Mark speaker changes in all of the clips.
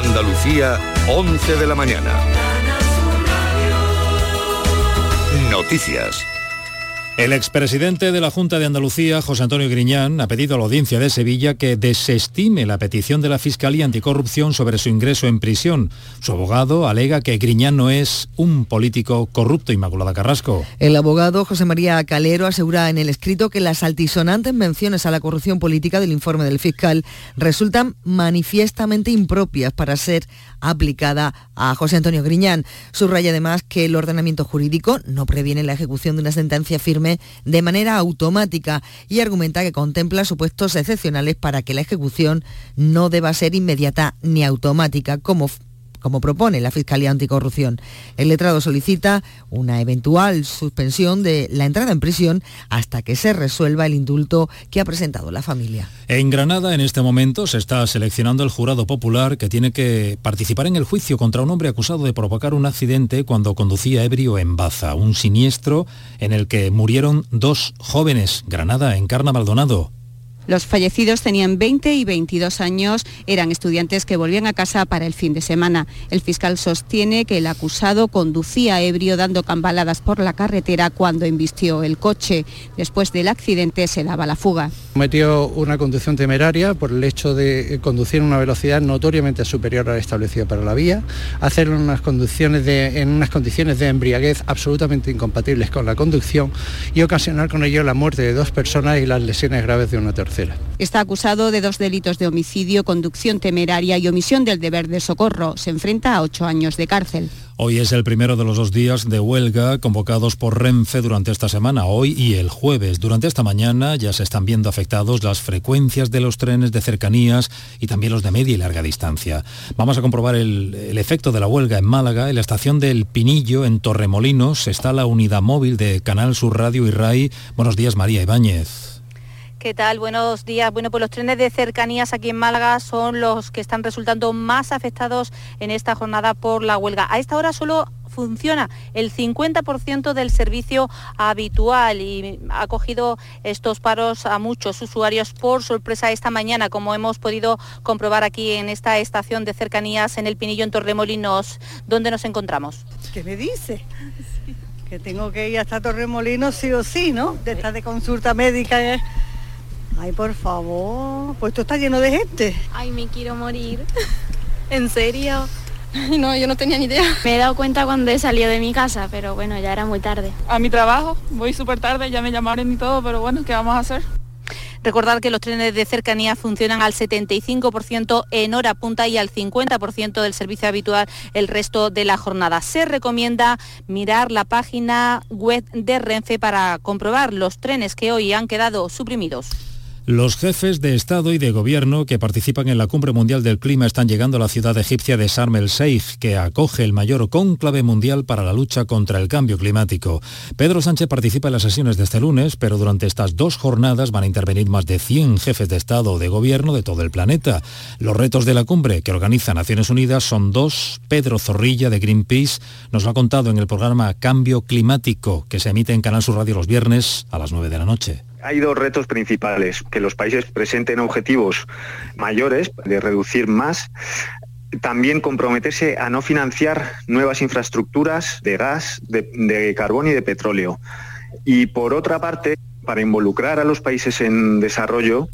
Speaker 1: Andalucía, 11 de la mañana. Noticias.
Speaker 2: El expresidente de la Junta de Andalucía, José Antonio Griñán, ha pedido a la audiencia de Sevilla que desestime la petición de la Fiscalía Anticorrupción sobre su ingreso en prisión. Su abogado alega que Griñán no es un político corrupto, Inmaculada Carrasco.
Speaker 3: El abogado José María Calero asegura en el escrito que las altisonantes menciones a la corrupción política del informe del fiscal resultan manifiestamente impropias para ser aplicada a José Antonio Griñán. Subraya además que el ordenamiento jurídico no previene la ejecución de una sentencia firme de manera automática y argumenta que contempla supuestos excepcionales para que la ejecución no deba ser inmediata ni automática, como como propone la Fiscalía Anticorrupción. El letrado solicita una eventual suspensión de la entrada en prisión hasta que se resuelva el indulto que ha presentado la familia.
Speaker 2: En Granada, en este momento, se está seleccionando el jurado popular que tiene que participar en el juicio contra un hombre acusado de provocar un accidente cuando conducía ebrio en Baza, un siniestro en el que murieron dos jóvenes. Granada encarna Maldonado.
Speaker 4: Los fallecidos tenían 20 y 22 años, eran estudiantes que volvían a casa para el fin de semana. El fiscal sostiene que el acusado conducía ebrio dando cambaladas por la carretera cuando embistió el coche. Después del accidente se daba la fuga.
Speaker 5: Cometió una conducción temeraria por el hecho de conducir a una velocidad notoriamente superior a la establecida para la vía, hacerlo en unas, condiciones de, en unas condiciones de embriaguez absolutamente incompatibles con la conducción y ocasionar con ello la muerte de dos personas y las lesiones graves de una tercera.
Speaker 4: Está acusado de dos delitos de homicidio, conducción temeraria y omisión del deber de socorro. Se enfrenta a ocho años de cárcel.
Speaker 2: Hoy es el primero de los dos días de huelga convocados por Renfe durante esta semana, hoy y el jueves. Durante esta mañana ya se están viendo afectados las frecuencias de los trenes de cercanías y también los de media y larga distancia. Vamos a comprobar el, el efecto de la huelga en Málaga. En la estación del Pinillo, en Torremolinos, está la unidad móvil de Canal Sur Radio y RAI. Buenos días, María Ibáñez.
Speaker 6: ¿Qué tal? Buenos días. Bueno, pues los trenes de cercanías aquí en Málaga son los que están resultando más afectados en esta jornada por la huelga. A esta hora solo funciona el 50% del servicio habitual y ha cogido estos paros a muchos usuarios por sorpresa esta mañana, como hemos podido comprobar aquí en esta estación de cercanías en el Pinillo en Torremolinos, donde nos encontramos.
Speaker 7: ¿Qué me dice? Que tengo que ir hasta Torremolinos sí o sí, ¿no? De esta de consulta médica. ¿eh? Ay, por favor, pues esto está lleno de gente.
Speaker 8: Ay, me quiero morir. ¿En serio? No, yo no tenía ni idea. Me he dado cuenta cuando he salido de mi casa, pero bueno, ya era muy tarde.
Speaker 9: A mi trabajo, voy súper tarde, ya me llamaron y todo, pero bueno, ¿qué vamos a hacer?
Speaker 6: Recordar que los trenes de cercanía funcionan al 75% en hora punta y al 50% del servicio habitual el resto de la jornada. Se recomienda mirar la página web de Renfe para comprobar los trenes que hoy han quedado suprimidos.
Speaker 2: Los jefes de Estado y de Gobierno que participan en la Cumbre Mundial del Clima están llegando a la ciudad egipcia de Sharm el Sheikh, que acoge el mayor cónclave mundial para la lucha contra el cambio climático. Pedro Sánchez participa en las sesiones de este lunes, pero durante estas dos jornadas van a intervenir más de 100 jefes de Estado o de Gobierno de todo el planeta. Los retos de la cumbre que organiza Naciones Unidas son dos. Pedro Zorrilla de Greenpeace nos lo ha contado en el programa Cambio Climático, que se emite en Canal Sur Radio los viernes a las 9 de la noche.
Speaker 10: Hay dos retos principales, que los países presenten objetivos mayores de reducir más también comprometerse a no financiar nuevas infraestructuras de gas, de, carbón y de petróleo. Y por otra parte, para involucrar a los países en desarrollo,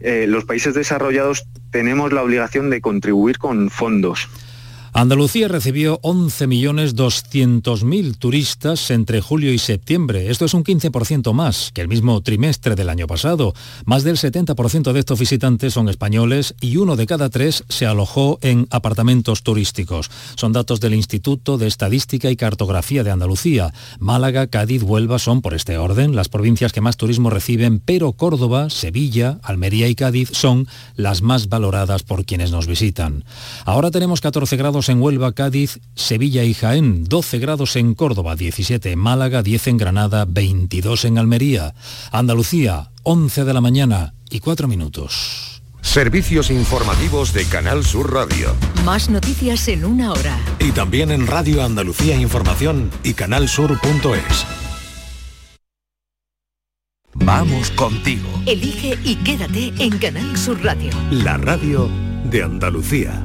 Speaker 10: eh, los países desarrollados tenemos la obligación de contribuir con fondos.
Speaker 2: Andalucía recibió 11.200.000 turistas entre julio y septiembre. Esto es un 15% más que el mismo trimestre del año pasado. Más del 70% de estos visitantes son españoles y uno de cada tres se alojó en apartamentos turísticos. Son datos del Instituto de Estadística y Cartografía de Andalucía. Málaga, Cádiz, Huelva son, por este orden, las provincias que más turismo reciben, pero Córdoba, Sevilla, Almería y Cádiz son las más valoradas por quienes nos visitan. Ahora tenemos 14 grados en Huelva, Cádiz, Sevilla y Jaén, 12 grados en Córdoba, 17 en Málaga, 10 en Granada, 22 en Almería. Andalucía, 11 de la mañana y 4 minutos.
Speaker 1: Servicios informativos de Canal Sur Radio.
Speaker 11: Más noticias en una hora.
Speaker 1: Y también en Radio Andalucía Información y canalsur.es. Vamos contigo.
Speaker 11: Elige y quédate en Canal Sur Radio.
Speaker 1: La radio de Andalucía.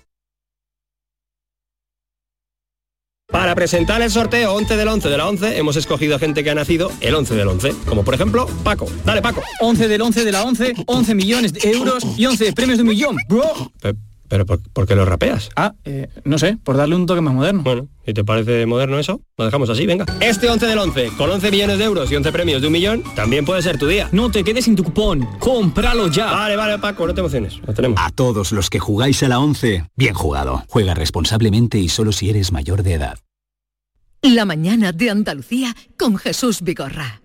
Speaker 12: Para presentar el sorteo 11 del 11 de la 11 hemos escogido a gente que ha nacido el 11 del 11, como por ejemplo Paco. Dale Paco.
Speaker 13: 11 del 11 de la 11, 11 millones de euros y 11 premios de un millón, bro.
Speaker 12: Pero, ¿por, qué lo rapeas?
Speaker 13: Ah, eh, no sé, por darle un toque más moderno.
Speaker 12: Bueno, ¿y te parece moderno eso? Lo dejamos así, venga. Este 11 del 11, con 11 millones de euros y 11 premios de un millón, también puede ser tu día.
Speaker 13: No te quedes sin tu cupón, cómpralo ya.
Speaker 12: Vale, vale, Paco, no te emociones, lo tenemos.
Speaker 14: A todos los que jugáis a la 11, bien jugado. Juega responsablemente y solo si eres mayor de edad.
Speaker 11: La mañana de Andalucía con Jesús Vigorra.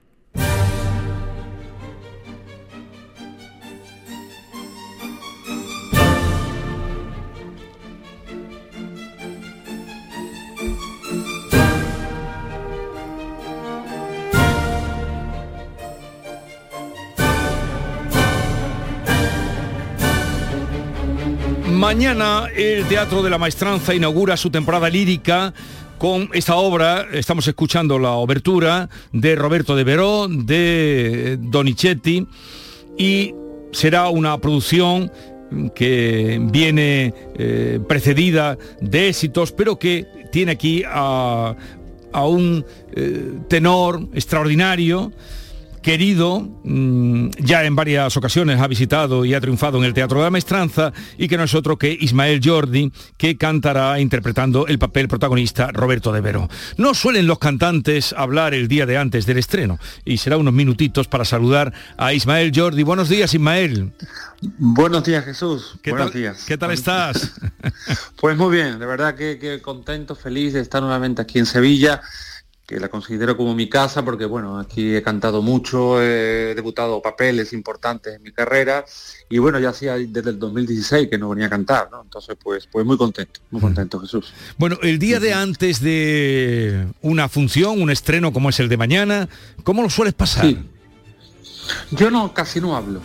Speaker 15: Mañana el Teatro de la Maestranza inaugura su temporada lírica con esta obra, estamos escuchando la obertura de Roberto de Veró, de Donizetti, y será una producción que viene eh, precedida de éxitos, pero que tiene aquí a, un eh, tenor extraordinario querido, mm, ya en varias ocasiones ha visitado y ha triunfado en el Teatro de la Maestranza y que no es otro que Ismael Jordi, que cantará interpretando el papel protagonista Roberto de Vero. No suelen los cantantes hablar el día de antes del estreno y será unos minutitos para saludar a Ismael Jordi. Buenos días, Ismael.
Speaker 16: Buenos días, Jesús.
Speaker 15: ¿Qué
Speaker 16: Buenos
Speaker 15: tal,
Speaker 16: días.
Speaker 15: ¿Qué tal estás?
Speaker 16: pues muy bien, de verdad que, que contento, feliz de estar nuevamente aquí en Sevilla que la considero como mi casa porque bueno, aquí he cantado mucho, he debutado papeles importantes en mi carrera y bueno, ya hacía desde el 2016 que no venía a cantar, ¿no? Entonces pues, pues muy contento, muy contento Jesús.
Speaker 15: Bueno, el día de antes de una función, un estreno como es el de mañana, ¿cómo lo sueles pasar?
Speaker 16: Yo no, casi no hablo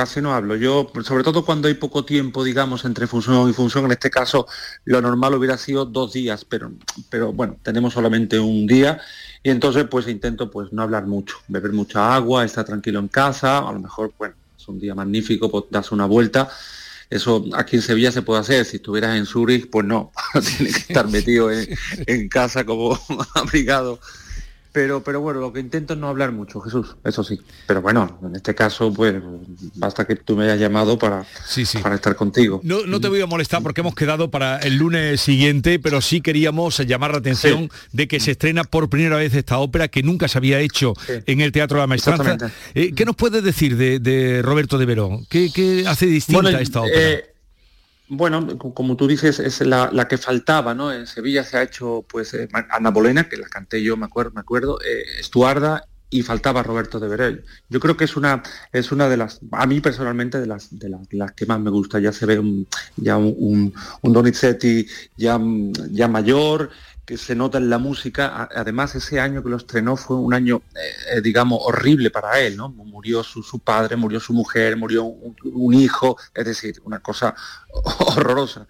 Speaker 16: casi no hablo. Yo, sobre todo cuando hay poco tiempo, digamos, entre función y función, en este caso lo normal hubiera sido dos días, pero, pero bueno, tenemos solamente un día y entonces pues intento pues no hablar mucho, beber mucha agua, estar tranquilo en casa, a lo mejor, bueno, es un día magnífico, pues das una vuelta. Eso aquí en Sevilla se puede hacer, si estuvieras en Zurich, pues no, tienes que estar metido en, en casa como abrigado pero, pero bueno, lo que intento es no hablar mucho, Jesús, eso sí. Pero bueno, en este caso, pues basta que tú me hayas llamado para, para estar contigo.
Speaker 15: No, no te voy a molestar porque hemos quedado para el lunes siguiente, pero sí queríamos llamar la atención de que se estrena por primera vez esta ópera que nunca se había hecho en el Teatro de la Maestranza. Eh, ¿Qué nos puedes decir de, Roberto de Verón? ¿Qué, hace distinta esta ópera?
Speaker 16: Eh, bueno, como tú dices, es la, que faltaba, ¿no? En Sevilla se ha hecho, pues, eh, Ana Bolena, que la canté yo, me acuerdo, me acuerdo eh, Estuarda, y faltaba Roberto de Verell. Yo creo que es una, es una de las, a mí personalmente, de las, de las, que más me gusta. Ya se ve un, ya un, un Donizetti ya, ya mayor, que se nota en la música. Además, ese año que lo estrenó fue un año, eh, eh, digamos, horrible para él, ¿no? Murió su, padre, murió su mujer, murió un, hijo, es decir, una cosa horrorosa.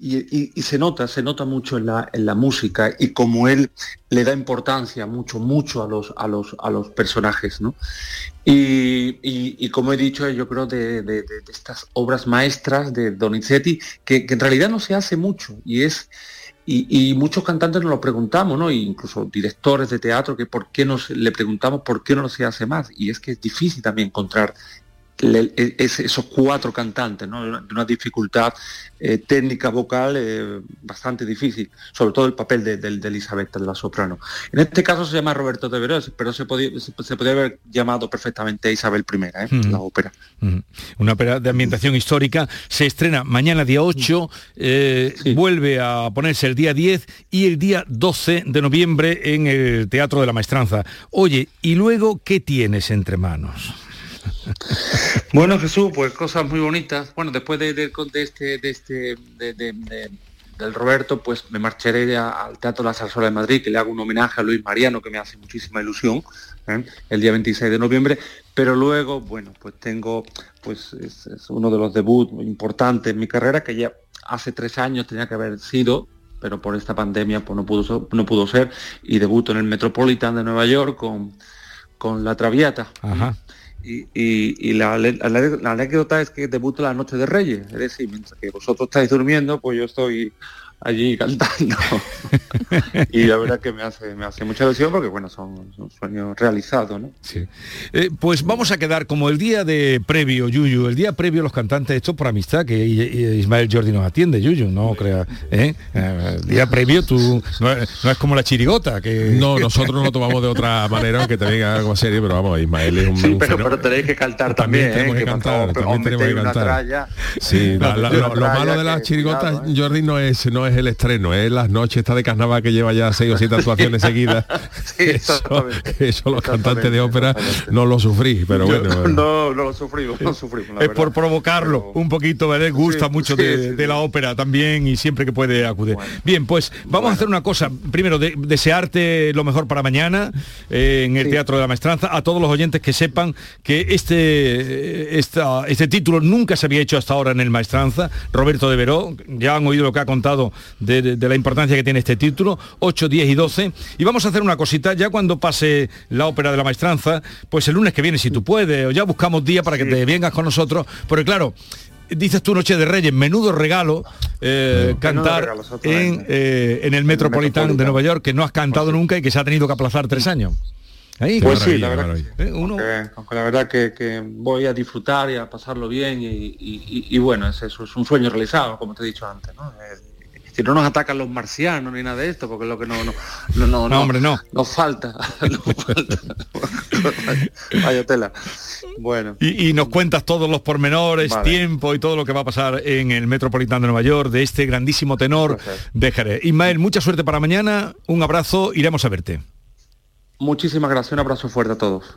Speaker 16: Y, se nota, se nota mucho en la, en la música y como él le da importancia mucho, mucho a los, a los, a los personajes, ¿no? Y, como he dicho, yo creo de, estas obras maestras de Donizetti, que, que en realidad no se hace mucho y es y, muchos cantantes nos lo preguntamos, ¿no? incluso directores de teatro, que por qué nos le preguntamos por qué no se hace más. Y es que es difícil también encontrar esos cuatro cantantes, ¿no? de una dificultad eh, técnica vocal eh, bastante difícil, sobre todo el papel de, Elizabeth, de la soprano. En este caso se llama Roberto de Verón, pero se podía, se, haber llamado perfectamente Isabel I, ¿eh? la ópera.
Speaker 15: Una ópera de ambientación histórica, se estrena mañana día 8, vuelve a ponerse el día 10 y el día 12 de noviembre en el Teatro de la Maestranza. Oye, ¿y luego qué tienes entre manos?
Speaker 16: Bueno, Jesús, pues cosas muy bonitas. Bueno, después de, este, de este, de, del Roberto, pues me marcharé al Teatro La Zarzuela de Madrid, que le hago un homenaje a Luis Mariano, que me hace muchísima ilusión, ¿eh? el día 26 de noviembre, pero luego, bueno, pues tengo, pues es, uno de los debuts importantes en mi carrera, que ya hace tres años tenía que haber sido, pero por esta pandemia pues no pudo, no pudo ser, y debuto en el Metropolitan de Nueva York con, con La Traviata. Y, la, anécdota es que debuto la noche de Reyes, es decir, mientras que vosotros estáis durmiendo, pues yo estoy allí cantando. y la verdad que me hace, me hace mucha ilusión porque bueno, son, sueños realizados, ¿no?
Speaker 15: Sí. Eh, pues vamos a quedar como el día de previo, Yuyu, el día previo los cantantes, esto por amistad, que Ismael Jordi nos atiende, Yuyu, no crea. ¿eh? Eh, el día previo tú no, es como la chirigota, que.
Speaker 17: No, nosotros lo tomamos de otra manera, aunque te venga algo serio, pero vamos, Ismael es un.
Speaker 16: Sí, pero, tenéis que cantar también.
Speaker 17: tenemos que, cantar, también tenemos que cantar. Sí, lo, malo de las chirigotas, Jordi, no es no es el estreno, es las noches esta de carnaval que lleva ya seis o siete actuaciones seguidas. eso, los cantantes de ópera no lo sufrí, pero bueno.
Speaker 16: No, no lo sufrimos, no sufrimos.
Speaker 15: es por provocarlo un poquito, ¿verdad? Gusta mucho de, la ópera también y siempre que puede acudir. Bien, pues vamos a hacer una cosa. Primero, desearte lo mejor para mañana eh, en el Teatro de la Maestranza. A todos los oyentes que sepan que este, esta, este título nunca se había hecho hasta ahora en el Maestranza. Roberto de Veró, ya han oído lo que ha contado de, la importancia que tiene este título, 8, 10 y 12. Y vamos a hacer una cosita, ya cuando pase la ópera de la maestranza, pues el lunes que viene, si tú puedes, o ya buscamos día para que te vengas con nosotros, porque claro, dices tú Noche de Reyes, menudo regalo eh, cantar en, eh, en, el Metropolitan de Nueva York, que no has cantado nunca y que se ha tenido que aplazar tres años.
Speaker 16: pues sí, la verdad, que, Uno... la verdad que, voy a disfrutar y a pasarlo bien y, bueno, es, es un sueño realizado, como te he dicho antes. ¿no? Si no nos atacan los marcianos ni nada de esto, porque es lo que no, no, no, no,
Speaker 15: no hombre, no.
Speaker 16: Nos falta. Vaya tela. Bueno.
Speaker 15: Y, nos cuentas todos los pormenores, tiempo y todo lo que va a pasar en el Metropolitano de Nueva York de este grandísimo tenor de Jerez. Ismael, mucha suerte para mañana, un abrazo, iremos a verte.
Speaker 16: Muchísimas gracias, un abrazo fuerte a todos.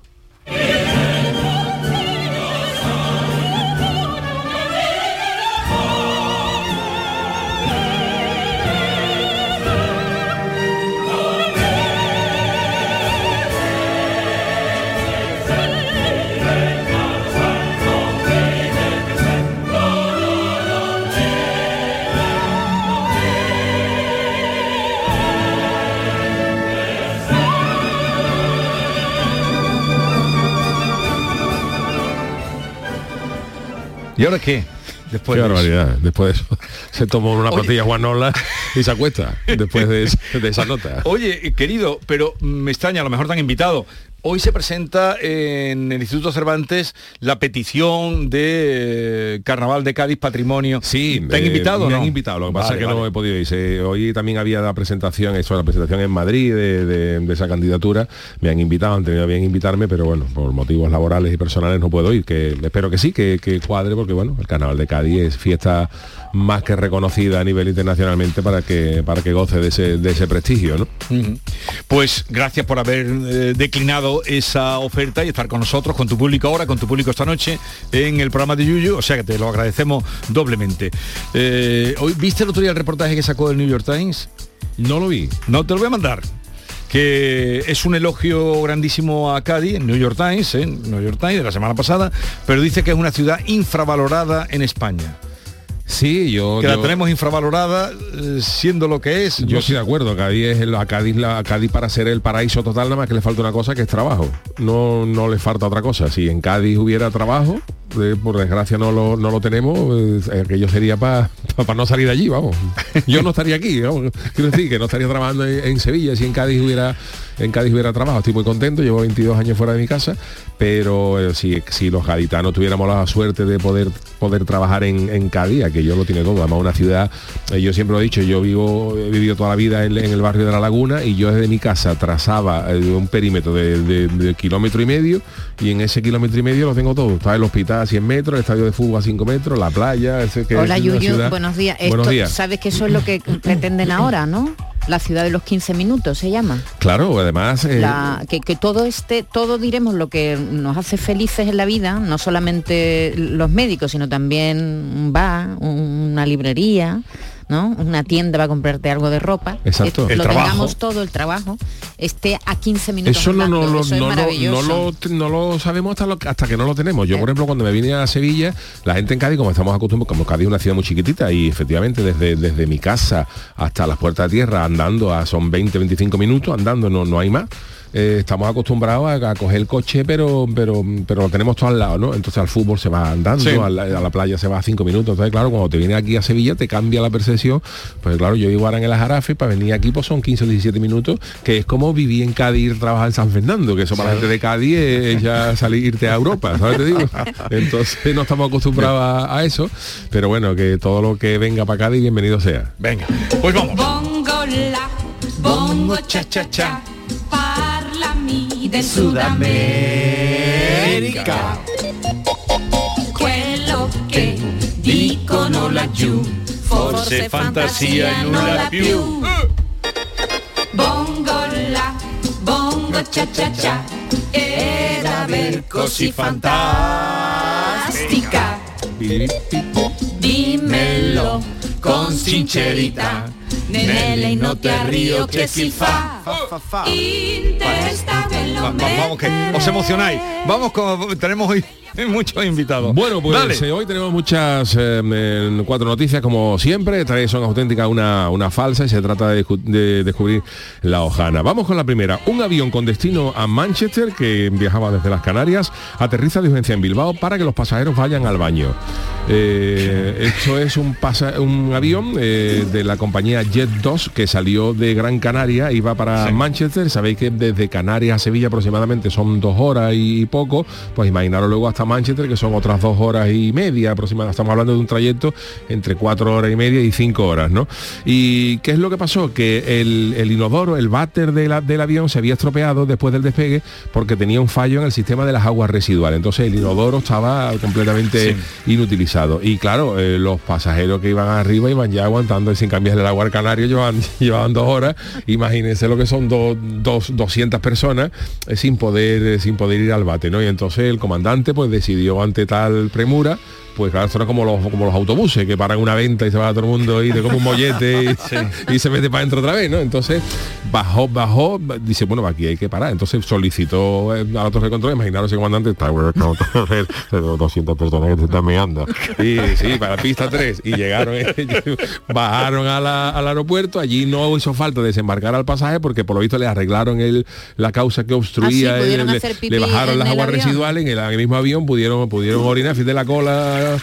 Speaker 15: ¿Y ahora qué?
Speaker 17: Después Qué barbaridad. Después de eso, se tomó una patilla guanola y se acuesta después de, de, esa nota.
Speaker 15: Oye, querido, pero me extraña, a lo mejor te han invitado. Hoy se presenta en el Instituto Cervantes la petición de eh, Carnaval de Cádiz Patrimonio.
Speaker 17: Sí,
Speaker 15: ¿te han invitado?
Speaker 17: Me han invitado, lo que pasa es que no he podido ir. Hoy también había la presentación, eso, la presentación en Madrid de, esa candidatura. Me han invitado, han tenido bien invitarme, pero bueno, por motivos laborales y personales no puedo ir. Que espero que sí, que, que cuadre, porque bueno, el Carnaval de Cádiz es fiesta más que reconocida a nivel internacionalmente para que, para que goce de ese, de ese prestigio. ¿no?
Speaker 15: Pues gracias por haber eh, declinado esa oferta y estar con nosotros, con tu público ahora, con tu público esta noche en el programa de Yuyu, o sea que te lo agradecemos doblemente. Eh, hoy ¿Viste el otro día el reportaje que sacó el New York Times?
Speaker 17: No lo vi.
Speaker 15: No, te lo voy a mandar que es un elogio grandísimo a Cádiz, en New York Times, en ¿eh? New York Times de la semana pasada, pero dice que es una ciudad infravalorada en España.
Speaker 17: Sí, yo...
Speaker 15: Que la tenemos infravalorada eh, siendo lo que es.
Speaker 17: Yo sí de acuerdo, Cádiz es el, a Cádiz, la, Cádiz para ser el paraíso total nada más que le falta una cosa que es trabajo. No, no le falta otra cosa. Si en Cádiz hubiera trabajo, por desgracia no lo, no lo tenemos, eh, aquello sería para no salir de allí, vamos. Yo no estaría aquí. Quiero decir que no estaría trabajando en, Sevilla si en Cádiz hubiera en Cádiz hubiera trabajo. Estoy muy contento, llevo 22 años fuera de mi casa, pero eh, si, si los gaditanos tuviéramos la suerte de poder poder trabajar en, Cádiz, que yo lo tiene todo, además una ciudad, eh, yo siempre lo he dicho, yo vivo, he vivido toda la vida en, el barrio de la Laguna y yo desde mi casa trazaba un perímetro de, kilómetro y medio y en ese kilómetro y medio lo tengo todo. Está el hospital a 100 metros, el estadio de fútbol a 5 metros, la playa. Ese que
Speaker 18: Hola Yuyu, buenos días. buenos días. Sabes que eso es lo que pretenden ahora, ¿no? La ciudad de los 15 minutos se llama.
Speaker 17: Claro, además...
Speaker 18: Eh, que, todo este, todo diremos lo que nos hace felices en la vida, no solamente los médicos, sino también un bar, una librería, ¿no? Una tienda va a comprarte algo de ropa.
Speaker 17: Exacto.
Speaker 18: lo
Speaker 17: El
Speaker 18: tengamos todo, el trabajo, esté a 15 minutos.
Speaker 17: Eso no, no, lo-
Speaker 18: eso es
Speaker 17: no, lo, no, lo, no lo sabemos hasta, lo- hasta que no lo tenemos. Yo, por ejemplo, cuando me vine a Sevilla, la gente en Cádiz, como estamos acostumbrados, como Cádiz es una ciudad muy chiquitita y efectivamente desde, desde mi casa hasta las puertas de tierra andando a, son 20, 25 minutos, andando no, no hay más. Eh, estamos acostumbrados a, a coger el coche, pero, pero, pero lo tenemos todo al lado, ¿no? Entonces al fútbol se va andando,
Speaker 15: Sí.
Speaker 17: a, la, a la playa se va a cinco minutos. Entonces, claro, cuando te vienes aquí a Sevilla te cambia la percepción. Pues claro, yo vivo ahora en el Ajarafe, para venir aquí pues son 15 o 17 minutos, que es como vivir en Cádiz y trabajar en San Fernando, que eso para la gente de Cádiz es ya salir irte a Europa, ¿sabes? Te digo. Entonces no estamos acostumbrados a, a eso, pero bueno, que todo lo que venga para Cádiz, bienvenido sea.
Speaker 15: Venga, pues vamos.
Speaker 19: Bongo la, bongo cha cha cha, parlami del Sudamerica. Quello che dicono laggiù, forse fantasia non la più. Bongo la, bongo cha cha cha, ed aver così fantastica. Dimmelo con sincerità, notte a Rio che si fa,
Speaker 15: vamos, que os emocionáis. Vamos, con, tenemos hoy muchos invitados.
Speaker 17: Bueno, pues
Speaker 15: Dale.
Speaker 17: eh, hoy tenemos muchas eh, cuatro noticias como siempre. Tres son auténticas, una, una falsa y se trata de, descu- de descubrir la hojana. Vamos con la primera. Un avión con destino a Manchester que viajaba desde las Canarias aterriza de urgencia en Bilbao para que los pasajeros vayan al baño. Eh, esto es un, pasa- un avión eh, de la compañía Jet 2 que salió de Gran Canaria va para Manchester. Sabéis que desde Canarias a Sevilla aproximadamente son dos horas y poco. Pues imaginaros luego hasta Manchester que son otras dos horas y media aproximadamente. Estamos hablando de un trayecto entre cuatro horas y media y cinco horas, ¿no? ¿Y qué es lo que pasó? Que el, el inodoro, el váter de la- del avión se había estropeado después del despegue porque tenía un fallo en el sistema de las aguas residuales. Entonces el inodoro estaba completamente inutilizado. Y claro, eh, los pasajeros que iban arriba iban ya aguantando y sin cambiarle el agua al llevaban, llevaban dos horas. Imagínense lo que son dos, dos- 200 personas eh, sin poder eh, sin poder ir al bate, ¿no? Y entonces el comandante pues decidió ante tal premura pues claro, era como los, como los autobuses que paran una venta y se va todo el mundo y te come un mollete y, y se mete para adentro otra vez, ¿no? Entonces bajó, bajó, dice, bueno, aquí hay que parar. Entonces solicitó eh, a la torre de control, imaginaros ese comandante, está bueno, no, 200 personas que se están meando. Y sí, para pista 3. Y llegaron, bajaron a la- aeropuerto, allí no hizo falta desembarcar al pasaje porque por lo visto le arreglaron el, la causa que obstruía,
Speaker 18: Ah, sí,
Speaker 17: el- le, le bajaron las
Speaker 18: el
Speaker 17: aguas
Speaker 18: avión.
Speaker 17: residuales en el, en el mismo avión, pudieron, pudieron orinar, fin de la cola.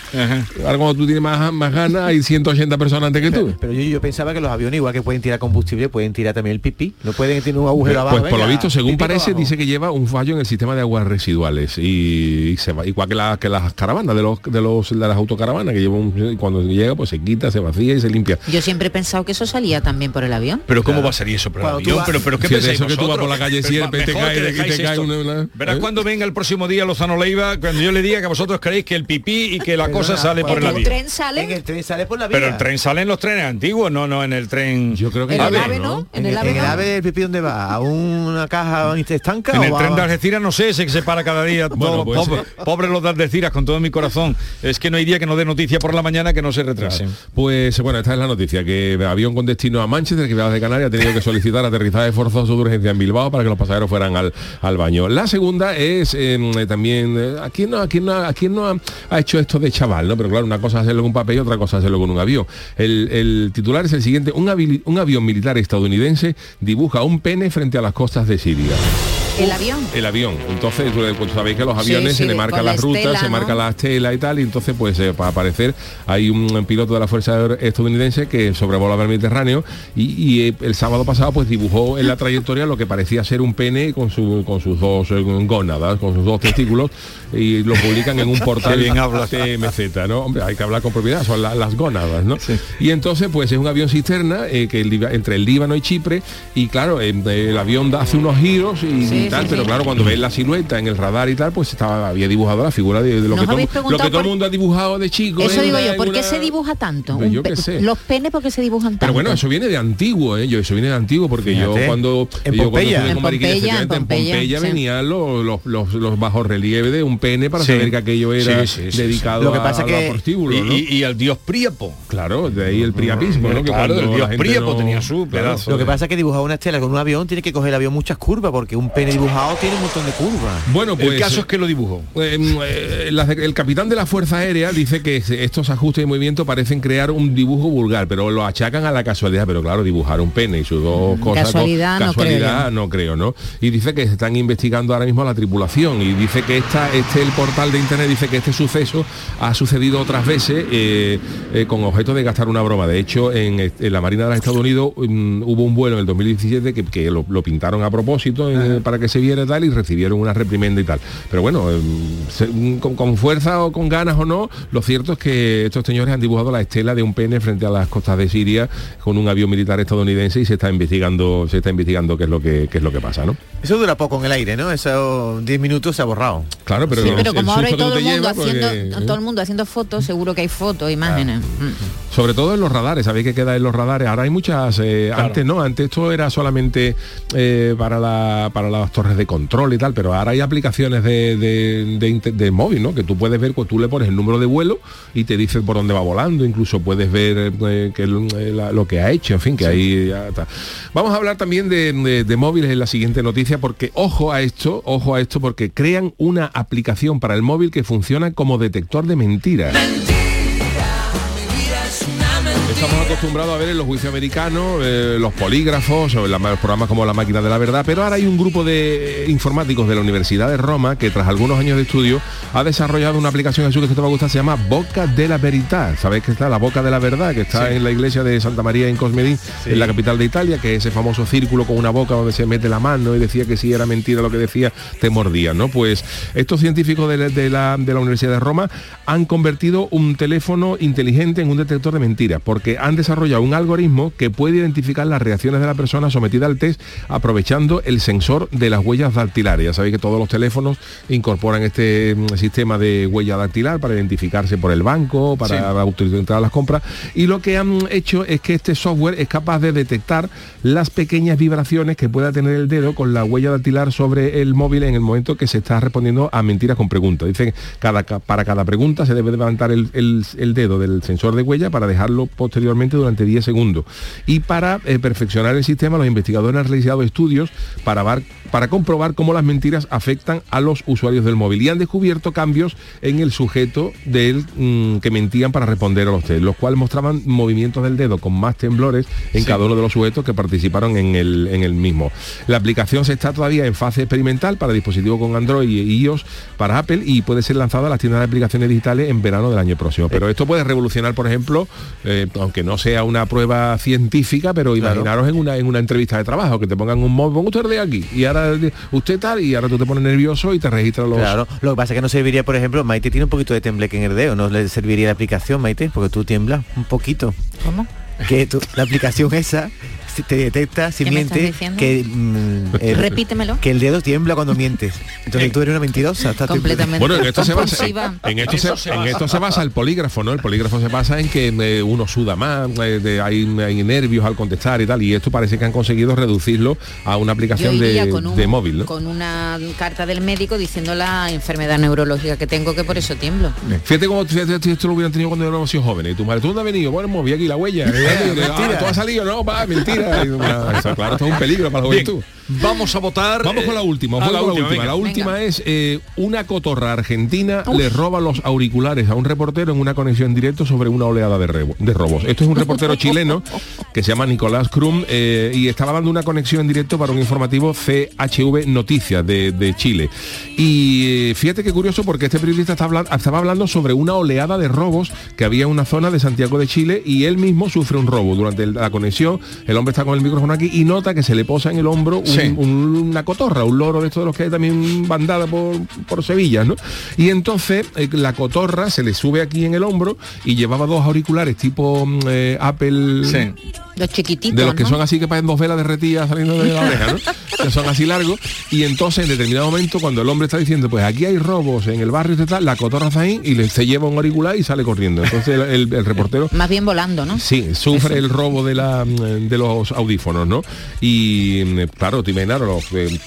Speaker 17: Ahora cuando tú tienes más, más ganas, hay 180 personas antes que tú.
Speaker 20: Pero yo, yo pensaba que los aviones, igual que pueden tirar combustible, pueden tirar también el pipí. No pueden tener un agujero abajo.
Speaker 17: Pues por lo visto, según parece,
Speaker 20: abajo.
Speaker 17: dice que lleva un fallo en el sistema de aguas residuales y, y se va, igual que, la- que las caravanas de los de los de las autocaravanas que lleva un, cuando llega pues se quita, se vacía y se limpia.
Speaker 18: Yo siempre he pensado que eso salía también por el avión.
Speaker 15: Pero ¿cómo va a ser eso? Pero, el avión,
Speaker 17: vas-
Speaker 15: pero, pero ¿qué pensáis
Speaker 17: eso que tú vas por la calle y te cae-
Speaker 15: que
Speaker 17: te
Speaker 15: dejáis
Speaker 17: cae una- una-
Speaker 15: Verás
Speaker 17: ¿eh?
Speaker 15: cuando venga el próximo día Lozano Leiva, cuando yo le diga que vosotros creéis que el pipí y que la cosa sale por el
Speaker 18: ¿El
Speaker 15: avión.
Speaker 18: tren sale?
Speaker 20: En el tren sale por la vía.
Speaker 15: Pero el tren sale en los trenes antiguos, no, no en el tren. Yo
Speaker 17: creo
Speaker 18: ¿En el ave no? ¿En el ave
Speaker 20: el pipí dónde va? ¿A una caja estanca
Speaker 15: En el tren de Algeciras no sé, ese que se para cada día.
Speaker 17: Pues-
Speaker 15: pobre, pobre los de Algeciras, con todo mi corazón. Es que no hay día que no dé noticia por la mañana que no se retrasen.
Speaker 17: Pues bueno, esta es la noticia, que avión con destino a Manchester, que de Canarias, ha tenido que solicitar aterrizaje forzoso de urgencia en Bilbao para que los pasajeros fueran al, al baño. La segunda es eh, también, eh, ¿a quién no, a quién no, a quién no ha, hecho esto de chaval? ¿no? Pero claro, una cosa es hacerlo con papel y otra cosa hacerlo con un avión. El, titular es el siguiente, un avión militar estadounidense dibuja un pene frente a las costas de Siria.
Speaker 18: El avión.
Speaker 17: El avión. Entonces, tú- pues, sabéis que los aviones
Speaker 18: Sí,
Speaker 17: se le marcan
Speaker 18: la
Speaker 17: las rutas,
Speaker 18: estela,
Speaker 17: se
Speaker 18: ¿no?
Speaker 17: marca la estela y tal, y entonces, pues, eh, para aparecer, hay un piloto de la Fuerza estadounidense que sobrevolaba el Mediterráneo y, y, eh, el sábado pasado, pues, dibujó en la trayectoria lo que parecía ser un pene con, su, con sus dos eh, gónadas, con sus dos testículos, y lo publican en un portal
Speaker 15: bien hablas.
Speaker 17: TMZ, ¿no? Hombre, hay que hablar con propiedad, son la- las gónadas, ¿no? Y entonces, pues, es un avión cisterna eh, que el entre el Líbano y Chipre, y claro, eh, el avión da- hace unos giros y,
Speaker 18: Sí,
Speaker 17: pero claro, cuando ves la silueta en el radar y tal, pues estaba, había dibujado la figura de, de lo, que todo, lo que todo el mundo ha dibujado de chico.
Speaker 18: Eso digo yo, ¿por
Speaker 17: una...
Speaker 18: qué se dibuja tanto?
Speaker 17: Pues yo qué sé.
Speaker 18: Los penes, ¿por qué se dibujan tanto?
Speaker 17: Pero bueno, eso viene de antiguo, ¿eh? Yo, eso viene de antiguo, porque
Speaker 20: Fíjate.
Speaker 17: yo cuando...
Speaker 20: En
Speaker 17: yo
Speaker 20: Pompeya.
Speaker 17: cuando estuve
Speaker 18: En
Speaker 17: con Mariquilla,
Speaker 18: Pompeya, en
Speaker 17: efectivamente, en
Speaker 18: Pompeya,
Speaker 17: Pompeya
Speaker 18: sí.
Speaker 17: venían los, los, los, los bajos relieves de un pene para
Speaker 15: Sí.
Speaker 17: saber que aquello era
Speaker 15: Sí, sí, sí,
Speaker 17: dedicado
Speaker 20: sí. Lo que
Speaker 17: a-
Speaker 20: pasa
Speaker 17: a
Speaker 20: que-
Speaker 15: Y,
Speaker 17: ¿no?
Speaker 15: y- y al dios Príapo.
Speaker 17: Claro, de ahí el priapismo, ¿no?
Speaker 15: Claro, el dios
Speaker 17: no-
Speaker 15: tenía su pedazo.
Speaker 20: Lo que pasa es que dibujar una estela con un avión tiene que coger el avión muchas curvas porque un pene dibujado tiene un montón de curvas.
Speaker 17: Bueno, pues
Speaker 15: el caso es que lo dibujó.
Speaker 17: Eh, eh, la- el capitán de la Fuerza Aérea dice que estos ajustes de movimiento parecen crear un dibujo vulgar, pero lo achacan a la casualidad. Pero claro, dibujar un pene y sus dos cosas.
Speaker 18: Mm, Casualidad no
Speaker 17: casualidad
Speaker 18: creo
Speaker 17: no creo, ¿no? Y dice que se están investigando ahora mismo a la tripulación y dice que esta, este el portal de internet dice que este suceso ha sucedido otras veces eh, eh, con objeto de gastar una broma. De hecho, en, en la Marina de los Estados Unidos mm, hubo un vuelo en el 2017 que, que lo, lo pintaron a propósito eh, para que se viera y tal y recibieron una reprimenda y tal. Pero bueno, mm, con, con fuerza o con ganas o no, lo cierto es que estos señores han dibujado la estela de un pene frente a las costas de Siria con un avión militar estadounidense y se está investigando, se está investigando qué es lo que qué es lo que pasa, ¿no?
Speaker 20: Eso dura poco en el aire, ¿no? Eso 10 minutos se ha borrado.
Speaker 17: Claro, pero,
Speaker 18: sí, pero
Speaker 17: el
Speaker 18: como ahora hay todo el mundo
Speaker 17: llevas,
Speaker 18: haciendo,
Speaker 17: porque, ¿eh?
Speaker 18: todo el mundo haciendo fotos, seguro que hay fotos, imágenes. Mm.
Speaker 17: Sobre todo en los radares, sabéis que queda en los radares. Ahora hay muchas, eh, antes no, antes esto era solamente eh, para, la, para las torres de control y tal, pero ahora hay aplicaciones de, de, de inter- de móvil, ¿no? Que tú puedes ver, pues tú le pones el número de vuelo y te dice por dónde va volando, incluso puedes ver eh, que el- eh, la- lo que ha hecho, en fin, que ahí ya está. Vamos a hablar también de, de- de móviles en la siguiente noticia, porque ojo a esto, ojo a esto, porque crean una aplicación para el móvil que funciona como detector de mentiras. Estamos acostumbrados a ver en los juicios americanos eh, los polígrafos o en la- los programas como La Máquina de la Verdad, pero ahora hay un grupo de eh, informáticos de la Universidad de Roma que tras algunos años de estudio ha desarrollado una aplicación Jesús, que te va a gustar, se llama Boca de la Verità. ¿Sabéis que está la Boca de la Verdad? Que está en la iglesia de Santa María en Cosmedín, en la capital de Italia, que es ese famoso círculo con una boca donde se mete la mano y decía que si era mentira lo que decía, te mordía, ¿no? Pues estos científicos de la, de la- de la Universidad de Roma han convertido un teléfono inteligente en un detector de mentiras, porque han desarrollado un algoritmo que puede identificar las reacciones de la persona sometida al test aprovechando el sensor de las huellas dactilares. Ya sabéis que todos los teléfonos incorporan este mm, sistema de huella dactilar para identificarse por el banco, para autorizar las compras. Y lo que han hecho es que este software es capaz de detectar las pequeñas vibraciones que pueda tener el dedo con la huella dactilar sobre el móvil en el momento que se está respondiendo a mentiras con preguntas. Dicen cada, ca- para cada pregunta se debe levantar el, el- el dedo del sensor de huella para dejarlo posteriormente durante 10 segundos. Y para eh, perfeccionar el sistema, los investigadores han realizado estudios para, var- para comprobar cómo las mentiras afectan a los usuarios del móvil y han descubierto cambios en el sujeto del mm, que mentían para responder a los test, los cuales mostraban movimientos del dedo con más temblores en cada uno de los sujetos que participaron en el, en el mismo. La aplicación se está todavía en fase experimental para dispositivos con Android y iOS para Apple y puede ser lanzada a las tiendas de aplicaciones digitales en verano del año próximo. Pero esto puede revolucionar, por ejemplo, eh, aunque no sea una prueba científica, pero imaginaros en una, en una entrevista de trabajo, que te pongan un móvil, usted de aquí, y ahora usted tal, y ahora tú te pones nervioso y te registras los...
Speaker 20: Claro, lo que pasa es que no serviría, por ejemplo, Maite tiene un poquito de tembleque en el dedo, no le serviría la aplicación, Maite, porque tú tiemblas un poquito.
Speaker 18: ¿Cómo?
Speaker 20: Que tú- la aplicación esa te detecta si
Speaker 18: ¿Qué me estás
Speaker 20: mientes que mm, el-
Speaker 18: Repítemelo.
Speaker 20: que el dedo tiembla cuando mientes. Entonces tú eres una mentirosa. estás
Speaker 18: Completamente.
Speaker 17: Bueno, en esto, se basa, en, esto se, en esto se basa el polígrafo, ¿no? El polígrafo se basa en que eh, uno suda más, eh, de- hay, hay nervios al contestar y tal, y esto parece que han conseguido reducirlo a una aplicación de,
Speaker 18: con, un-
Speaker 17: de móvil, ¿no?
Speaker 18: con una carta del médico diciendo la enfermedad neurológica que tengo que por eso tiemblo.
Speaker 17: Fíjate cómo fíjate esto lo hubieran tenido cuando éramos jóvenes. Y tu madre, ¿tú dónde has venido? Bueno, moví aquí la huella. Ah, ¿Tú has salido? No, va, mentira. Eso, claro, esto es un peligro para la juventud.
Speaker 15: Vamos a votar.
Speaker 17: Vamos con la última.
Speaker 15: a
Speaker 17: vamos
Speaker 15: la
Speaker 17: con
Speaker 15: última,
Speaker 17: la última.
Speaker 15: venga.
Speaker 17: La última
Speaker 15: Venga.
Speaker 17: es eh, una cotorra argentina le roba los auriculares a un reportero en una conexión directo sobre una oleada de, rebo- de robos. Esto es un reportero chileno que se llama Nicolás Krum eh, y estaba dando una conexión en directo para un informativo CHV Noticias de, de Chile. Y eh, fíjate qué curioso porque este periodista está hablan- estaba hablando sobre una oleada de robos que había en una zona de Santiago de Chile y él mismo sufre un robo. Durante el- la conexión, el hombre está con el micrófono aquí y nota que se le posa en el hombro un-
Speaker 15: Sí.
Speaker 17: un- una cotorra, un loro de estos de los que hay también bandada por, por Sevilla, ¿no? Y entonces eh, la cotorra se le sube aquí en el hombro y llevaba dos auriculares tipo mm, eh, Apple
Speaker 18: Los chiquititos,
Speaker 17: de los que
Speaker 18: ¿no?
Speaker 17: son así que parecen dos velas derretidas saliendo de la oreja, ¿no? que son así largos, y entonces en determinado momento cuando el hombre está diciendo, pues aquí hay robos en el barrio y tal, la cotorra está ahí y le, se lleva un auricular y sale corriendo. Entonces el, el reportero...
Speaker 18: Más bien volando, ¿no?
Speaker 17: Sí, sufre el robo de, la, de los audífonos, ¿no? Y claro, te imaginas,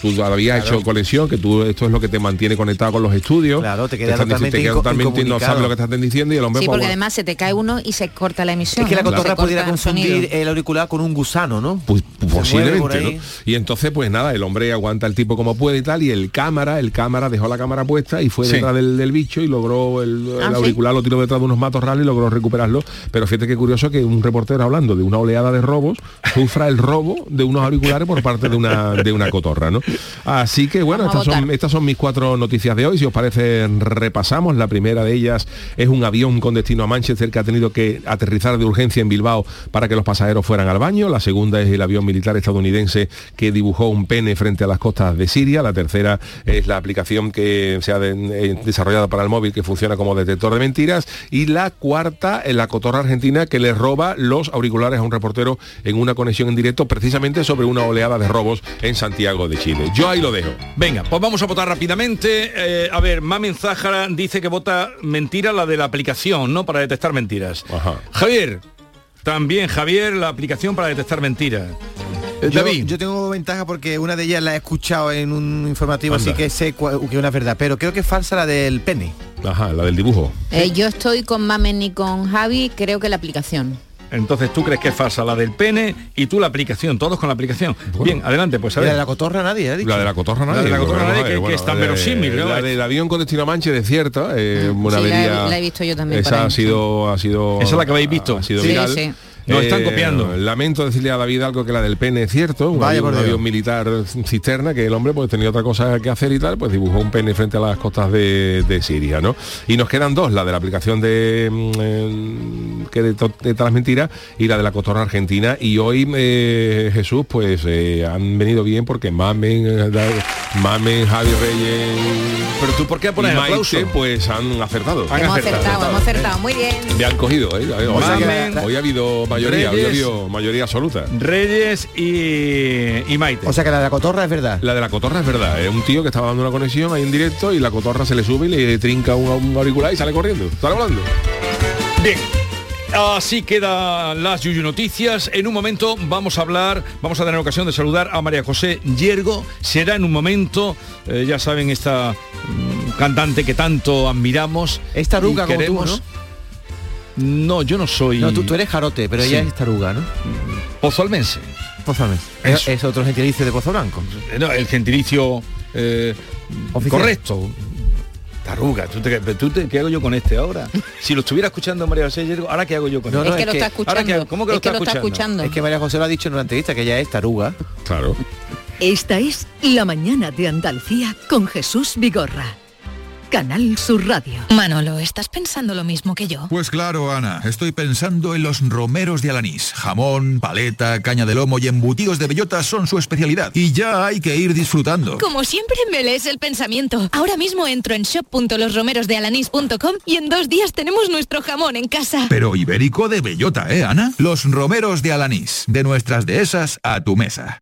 Speaker 17: tú habías hecho colección, que tú esto es lo que te mantiene conectado con los estudios.
Speaker 20: Claro, te queda
Speaker 17: están diciendo-
Speaker 20: totalmente
Speaker 17: te queda
Speaker 20: inco-
Speaker 17: totalmente no sabes lo que están diciendo y el hombre
Speaker 18: Sí,
Speaker 17: pues,
Speaker 18: porque
Speaker 17: bueno,
Speaker 18: además se te cae uno y se corta la emisión.
Speaker 20: Es que la pudiera
Speaker 18: el
Speaker 20: confundir el auricular con un gusano, ¿no?
Speaker 17: Pues posiblemente. ¿no? Y entonces, pues nada, el hombre aguanta el tipo como puede y tal, y el cámara, el cámara dejó la cámara puesta y fue
Speaker 15: Sí.
Speaker 17: detrás del, del bicho y logró el, el
Speaker 18: Ah, ¿sí?
Speaker 17: auricular, lo tiró detrás de unos matorrales y logró recuperarlo. Pero fíjate qué curioso que un reportero hablando de una oleada de robos sufra el robo de unos auriculares por parte de una, de una cotorra, ¿no? Así que bueno, estas son,
Speaker 18: votar.
Speaker 17: estas son mis cuatro noticias de hoy. Si os parece, repasamos. La primera de ellas es un avión con destino a Manchester que ha tenido que aterrizar de urgencia en Bilbao para que los pasajeros fueran al baño. La segunda es el avión militar estadounidense que dibujó un pene frente a las costas de Siria. La tercera es la aplicación que se ha de- eh, desarrollado para el móvil que funciona como detector de mentiras. Y la cuarta es la cotorra argentina que le roba los auriculares a un reportero en una conexión en directo precisamente sobre una oleada de robos en Santiago de Chile. Yo ahí lo dejo.
Speaker 15: Venga, pues vamos a votar rápidamente. Eh, a ver, Mamen Zájara dice que vota mentira la de la aplicación, ¿no? Para detectar mentiras. Javier, también Javier, la aplicación para detectar mentiras. Eh,
Speaker 20: Yo,
Speaker 15: David.
Speaker 20: yo tengo ventaja porque una de ellas la he escuchado en un informativo,
Speaker 17: Anda.
Speaker 20: así que sé que una es verdad, pero creo que es falsa la del pene.
Speaker 17: Ajá, la del dibujo.
Speaker 18: Eh, yo estoy con Mamen y con Javi, creo que la aplicación.
Speaker 15: Entonces tú crees que es falsa la del pene y tú la aplicación, todos con la aplicación. Bien, adelante, pues a ver.
Speaker 20: la de la cotorra nadie, ha dicho.
Speaker 17: La de la cotorra
Speaker 15: La
Speaker 17: nadie.
Speaker 15: de la cotorra nadie, que-
Speaker 17: bueno,
Speaker 15: es tan verosímil, ¿no?
Speaker 17: La del avión con destino a Manche es cierta, eh, una
Speaker 18: Sí, la he-
Speaker 17: avería-
Speaker 18: la he visto yo también
Speaker 17: Esa ha sido, ha sido.
Speaker 15: Esa es la que habéis visto.
Speaker 17: Ha sido
Speaker 18: Sí,
Speaker 17: viral.
Speaker 18: sí.
Speaker 15: Nos están copiando.
Speaker 17: Lamento decirle a David algo que la del pene es cierto, un,
Speaker 20: Vaya
Speaker 17: avión,
Speaker 20: por
Speaker 17: un avión militar cisterna, que el hombre pues tenía otra cosa que hacer y tal, pues dibujó un pene frente a las costas de, de Siria, ¿no? Y nos quedan dos, la de la aplicación de mm, eh, que de, de todas las mentiras y la de la cotorra argentina. Y hoy eh, Jesús, pues eh, han venido bien porque Mamen, eh, Mamen, Javi Reyes.
Speaker 15: Pero tú por qué pones aplauso?
Speaker 17: pues han acertado.
Speaker 15: Han
Speaker 18: hemos
Speaker 15: acertado,
Speaker 18: acertado, hemos acertado. Muy bien.
Speaker 17: Me han cogido, ¿eh? Hoy,
Speaker 15: Mamen,
Speaker 17: hoy ha habido mayoría,
Speaker 15: Reyes.
Speaker 17: habido mayoría absoluta.
Speaker 15: Reyes y, y Maite.
Speaker 20: O sea que la de la cotorra es verdad.
Speaker 17: La de la cotorra es verdad, es un tío que estaba dando una conexión ahí en directo y la cotorra se le sube y le trinca un, un auricular y sale corriendo. ¿Están hablando?
Speaker 15: Bien. Así quedan las Yuyu Noticias. En un momento vamos a hablar, vamos a tener ocasión de saludar a María José Yergo. Será en un momento, eh, ya saben, esta mm, cantante que tanto admiramos.
Speaker 20: Es taruga
Speaker 15: y
Speaker 20: como tú,
Speaker 15: queremos. No, yo no soy
Speaker 20: No, tú, tú eres jarote, pero ella es taruga, ¿no?
Speaker 15: pozalmense.
Speaker 20: Pozalmes.
Speaker 15: Eso.
Speaker 20: Es, es otro gentilicio de Pozo Blanco.
Speaker 15: Eh, no, el gentilicio eh, correcto. Taruga, ¿tú te- tú te- ¿qué hago yo con este ahora? Si lo estuviera escuchando María José Yergo, ¿ahora qué hago yo con
Speaker 20: No,
Speaker 15: él?
Speaker 18: es que
Speaker 20: es
Speaker 18: lo
Speaker 20: que-
Speaker 18: está
Speaker 15: ¿ahora
Speaker 18: escuchando.
Speaker 15: cómo que lo
Speaker 18: es que
Speaker 15: está
Speaker 18: lo está
Speaker 15: escuchando?
Speaker 18: escuchando.
Speaker 20: Es que María José lo ha dicho en una entrevista que ella es taruga.
Speaker 17: Claro.
Speaker 11: Esta es La mañana de Andalucía con Jesús Vigorra. Canal Sur Radio.
Speaker 21: Manolo, ¿estás pensando lo mismo que yo?
Speaker 22: Pues claro, Ana, estoy pensando en los romeros de Alanís. Jamón, paleta, caña de lomo y embutidos de bellota son su especialidad. Y ya hay que ir disfrutando.
Speaker 21: Como siempre me lees el pensamiento. Ahora mismo entro en shop.losromerosdealanís.com y en dos días tenemos nuestro jamón en casa.
Speaker 22: Pero ibérico de bellota, ¿eh, Ana? Los romeros de Alanís. De nuestras dehesas a tu mesa.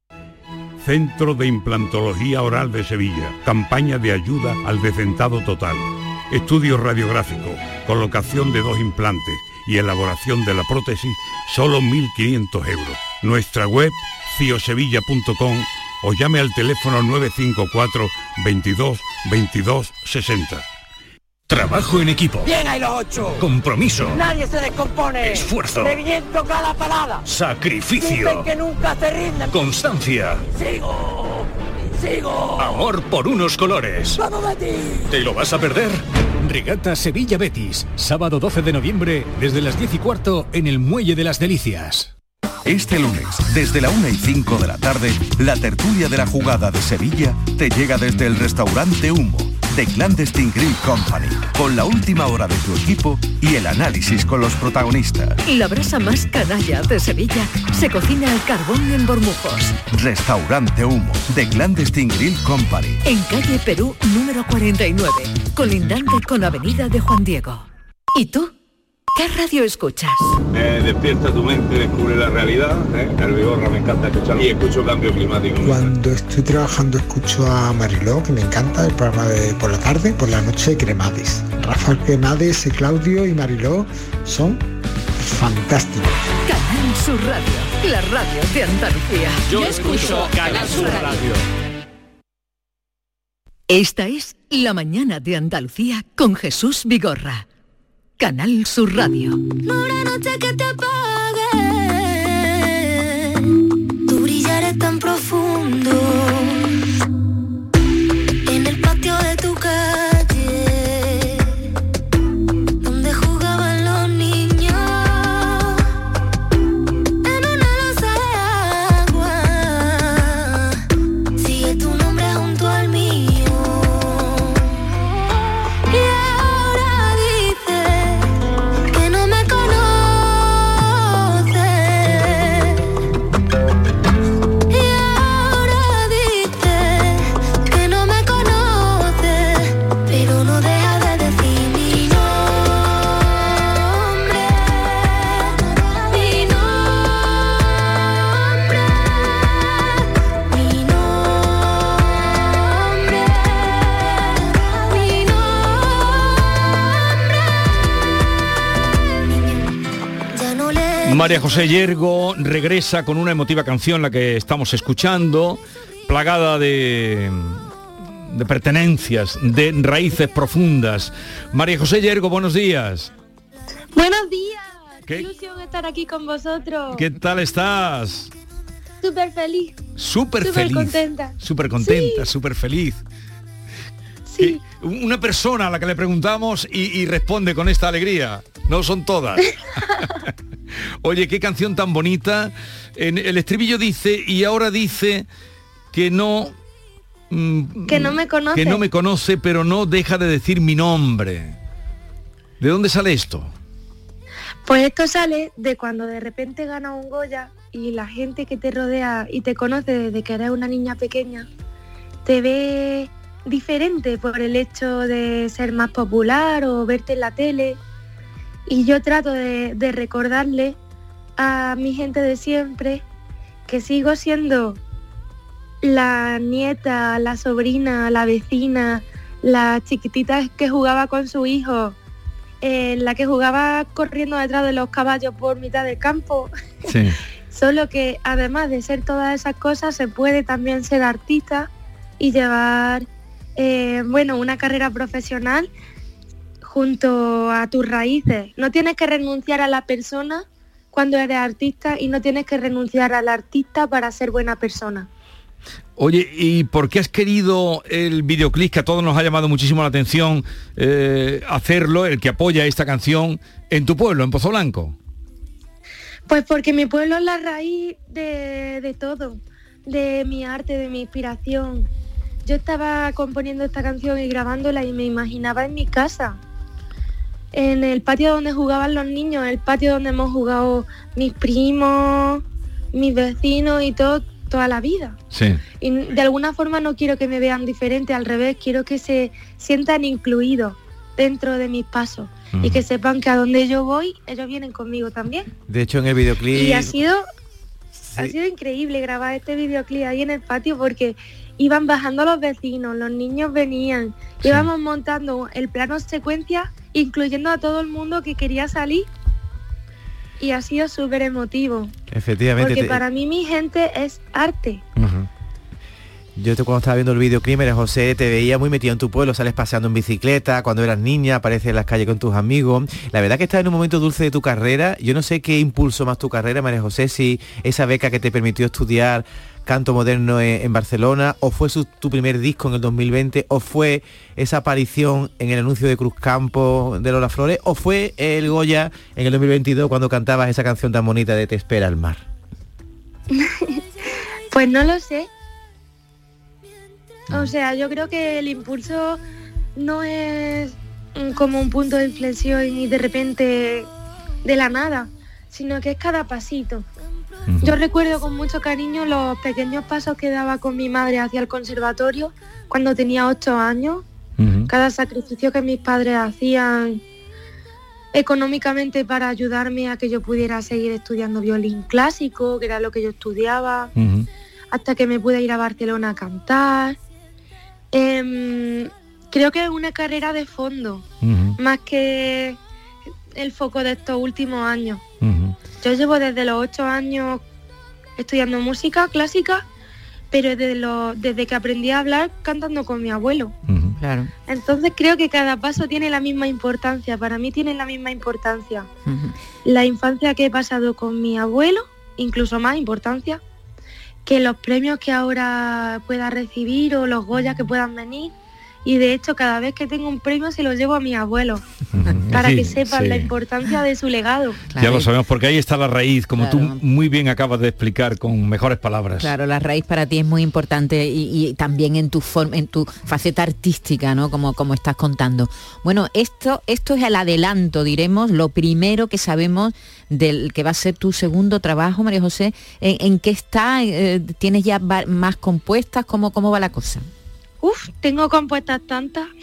Speaker 23: Centro de Implantología Oral de Sevilla. Campaña de ayuda al decentado total. Estudio radiográfico, colocación de dos implantes y elaboración de la prótesis, solo 1.500 euros. Nuestra web, ciosevilla.com o llame al teléfono 954 22 22 60.
Speaker 1: Trabajo en equipo.
Speaker 24: Bien hay los ocho.
Speaker 1: Compromiso.
Speaker 24: Nadie se descompone.
Speaker 1: Esfuerzo.
Speaker 24: Reviento cada parada.
Speaker 1: Sacrificio.
Speaker 24: Dicen que nunca se rinden.
Speaker 1: Constancia.
Speaker 24: Sigo. Sigo.
Speaker 1: Amor por unos colores.
Speaker 24: Vamos Betis.
Speaker 1: ¿Te lo vas a perder? Regata Sevilla Betis, sábado 12 de noviembre, desde las 10 y cuarto en el Muelle de las Delicias.
Speaker 25: Este lunes, desde la 1 y 5 de la tarde, la tertulia de la jugada de Sevilla te llega desde el restaurante Humo de Clandestine Grill Company, con la última hora de tu equipo y el análisis con los protagonistas.
Speaker 11: La brasa más canalla de Sevilla se cocina al carbón en Bormujos.
Speaker 25: Restaurante Humo de Clandestine Grill Company.
Speaker 11: En calle Perú número 49, colindante con Avenida de Juan Diego. ¿Y tú? ¿Qué radio escuchas?
Speaker 26: Eh, despierta tu mente, descubre la realidad. ¿eh? El Vigorra me encanta escuchar y escucho cambio climático.
Speaker 27: Cuando estoy trabajando escucho a Mariló, que me encanta, el programa de por la tarde, por la noche Cremades. Rafael Cremades, Claudio y Mariló son fantásticos.
Speaker 11: Canal Sur Radio, la radio de Andalucía.
Speaker 28: Yo escucho Canal Sur Radio.
Speaker 11: Esta es La mañana de Andalucía con Jesús Vigorra. Canal Sur Radio.
Speaker 29: Noche que te
Speaker 15: María José Yergo regresa con una emotiva canción, la que estamos escuchando, plagada de, de pertenencias, de raíces profundas. María José Yergo, buenos días.
Speaker 30: Buenos días.
Speaker 15: ¿Qué?
Speaker 30: Qué ilusión estar aquí con vosotros.
Speaker 15: ¿Qué tal estás?
Speaker 30: Súper feliz.
Speaker 15: Súper
Speaker 30: Súper
Speaker 15: feliz.
Speaker 30: contenta.
Speaker 15: Súper contenta, súper feliz.
Speaker 30: Sí.
Speaker 15: Una persona a la que le preguntamos y, y responde con esta alegría. No son todas. Oye, qué canción tan bonita. En el estribillo dice, y ahora dice que no... mm,
Speaker 30: Que no me conoce.
Speaker 15: Que no me conoce, pero no deja de decir mi nombre. ¿De dónde sale esto?
Speaker 30: Pues esto sale de cuando de repente gana un Goya y la gente que te rodea y te conoce desde que eres una niña pequeña te ve diferente por el hecho de ser más popular o verte en la tele. Y yo trato de, de recordarle a mi gente de siempre que sigo siendo la nieta, la sobrina, la vecina, la chiquitita que jugaba con su hijo, eh, la que jugaba corriendo detrás de los caballos por mitad del campo.
Speaker 15: Sí.
Speaker 30: Solo que además de ser todas esas cosas, se puede también ser artista y llevar, eh, bueno, una carrera profesional junto a tus raíces. No tienes que renunciar a la persona cuando eres artista y no tienes que renunciar al artista para ser buena persona.
Speaker 15: Oye, ¿y por qué has querido el videoclip que a todos nos ha llamado muchísimo la atención eh, hacerlo, el que apoya esta canción, en tu pueblo, en Pozo Blanco?
Speaker 30: Pues porque mi pueblo es la raíz de, de todo, de mi arte, de mi inspiración. Yo estaba componiendo esta canción y grabándola y me imaginaba en mi casa, en el patio donde jugaban los niños, el patio donde hemos jugado mis primos, mis vecinos y todo, toda la vida.
Speaker 15: Sí.
Speaker 30: Y de alguna forma no quiero que me vean diferente, al revés, quiero que se sientan incluidos dentro de mis pasos y que sepan que a donde yo voy, ellos vienen conmigo también.
Speaker 20: De hecho, en el videoclip...
Speaker 30: Y ha sido, ha sido increíble grabar este videoclip ahí en el patio porque iban bajando los vecinos, los niños venían, íbamos montando el plano secuencia, incluyendo a todo el mundo que quería salir. Y ha sido súper emotivo.
Speaker 20: Efectivamente.
Speaker 30: Porque
Speaker 20: te-
Speaker 30: para mí mi gente es arte.
Speaker 20: Yo te, cuando estaba viendo el videoclip, María José, te veía muy metido en tu pueblo, sales paseando en bicicleta, cuando eras niña, apareces en las calles con tus amigos. La verdad que estás en un momento dulce de tu carrera. Yo no sé qué impulsó más tu carrera, María José, si esa beca que te permitió estudiar canto moderno en, en Barcelona, o fue su- tu primer disco en el 2020, o fue esa aparición en el anuncio de Cruz Campo de Lola Flores, o fue el Goya en el 2022 cuando cantabas esa canción tan bonita de Te espera el mar.
Speaker 30: Pues no lo sé. O sea, yo creo que el impulso no es mm, como un punto de inflexión y de repente de la nada, sino que es cada pasito. Yo recuerdo con mucho cariño los pequeños pasos que daba con mi madre hacia el conservatorio cuando tenía ocho años, cada sacrificio que mis padres hacían económicamente para ayudarme a que yo pudiera seguir estudiando violín clásico, que era lo que yo estudiaba, hasta que me pude ir a Barcelona a cantar. Em, creo que es una carrera de fondo, más que el foco de estos últimos años. Yo llevo desde los ocho años estudiando música clásica, pero desde, lo, desde que aprendí a hablar cantando con mi abuelo.
Speaker 18: Claro.
Speaker 30: Entonces creo que cada paso tiene la misma importancia, para mí tiene la misma importancia. La infancia que he pasado con mi abuelo, incluso más importancia, que los premios que ahora pueda recibir o los Goya que puedan venir. Y de hecho cada vez que tengo un premio se lo llevo a mi abuelo, para
Speaker 15: Sí,
Speaker 30: que sepan
Speaker 15: sí.
Speaker 30: la importancia de su legado.
Speaker 15: Ya lo sabemos, porque ahí está la raíz, como tú muy bien acabas de explicar con mejores palabras.
Speaker 18: Claro, la raíz para ti es muy importante y, y también en tu forma, en tu faceta artística, ¿no? Como, como estás contando. Bueno, esto, esto es el adelanto, diremos, lo primero que sabemos del que va a ser tu segundo trabajo, María José. ¿En, en qué está? Eh, ¿Tienes ya más compuestas? ¿Cómo, ¿Cómo va la cosa?
Speaker 30: Uf, tengo compuestas tantas.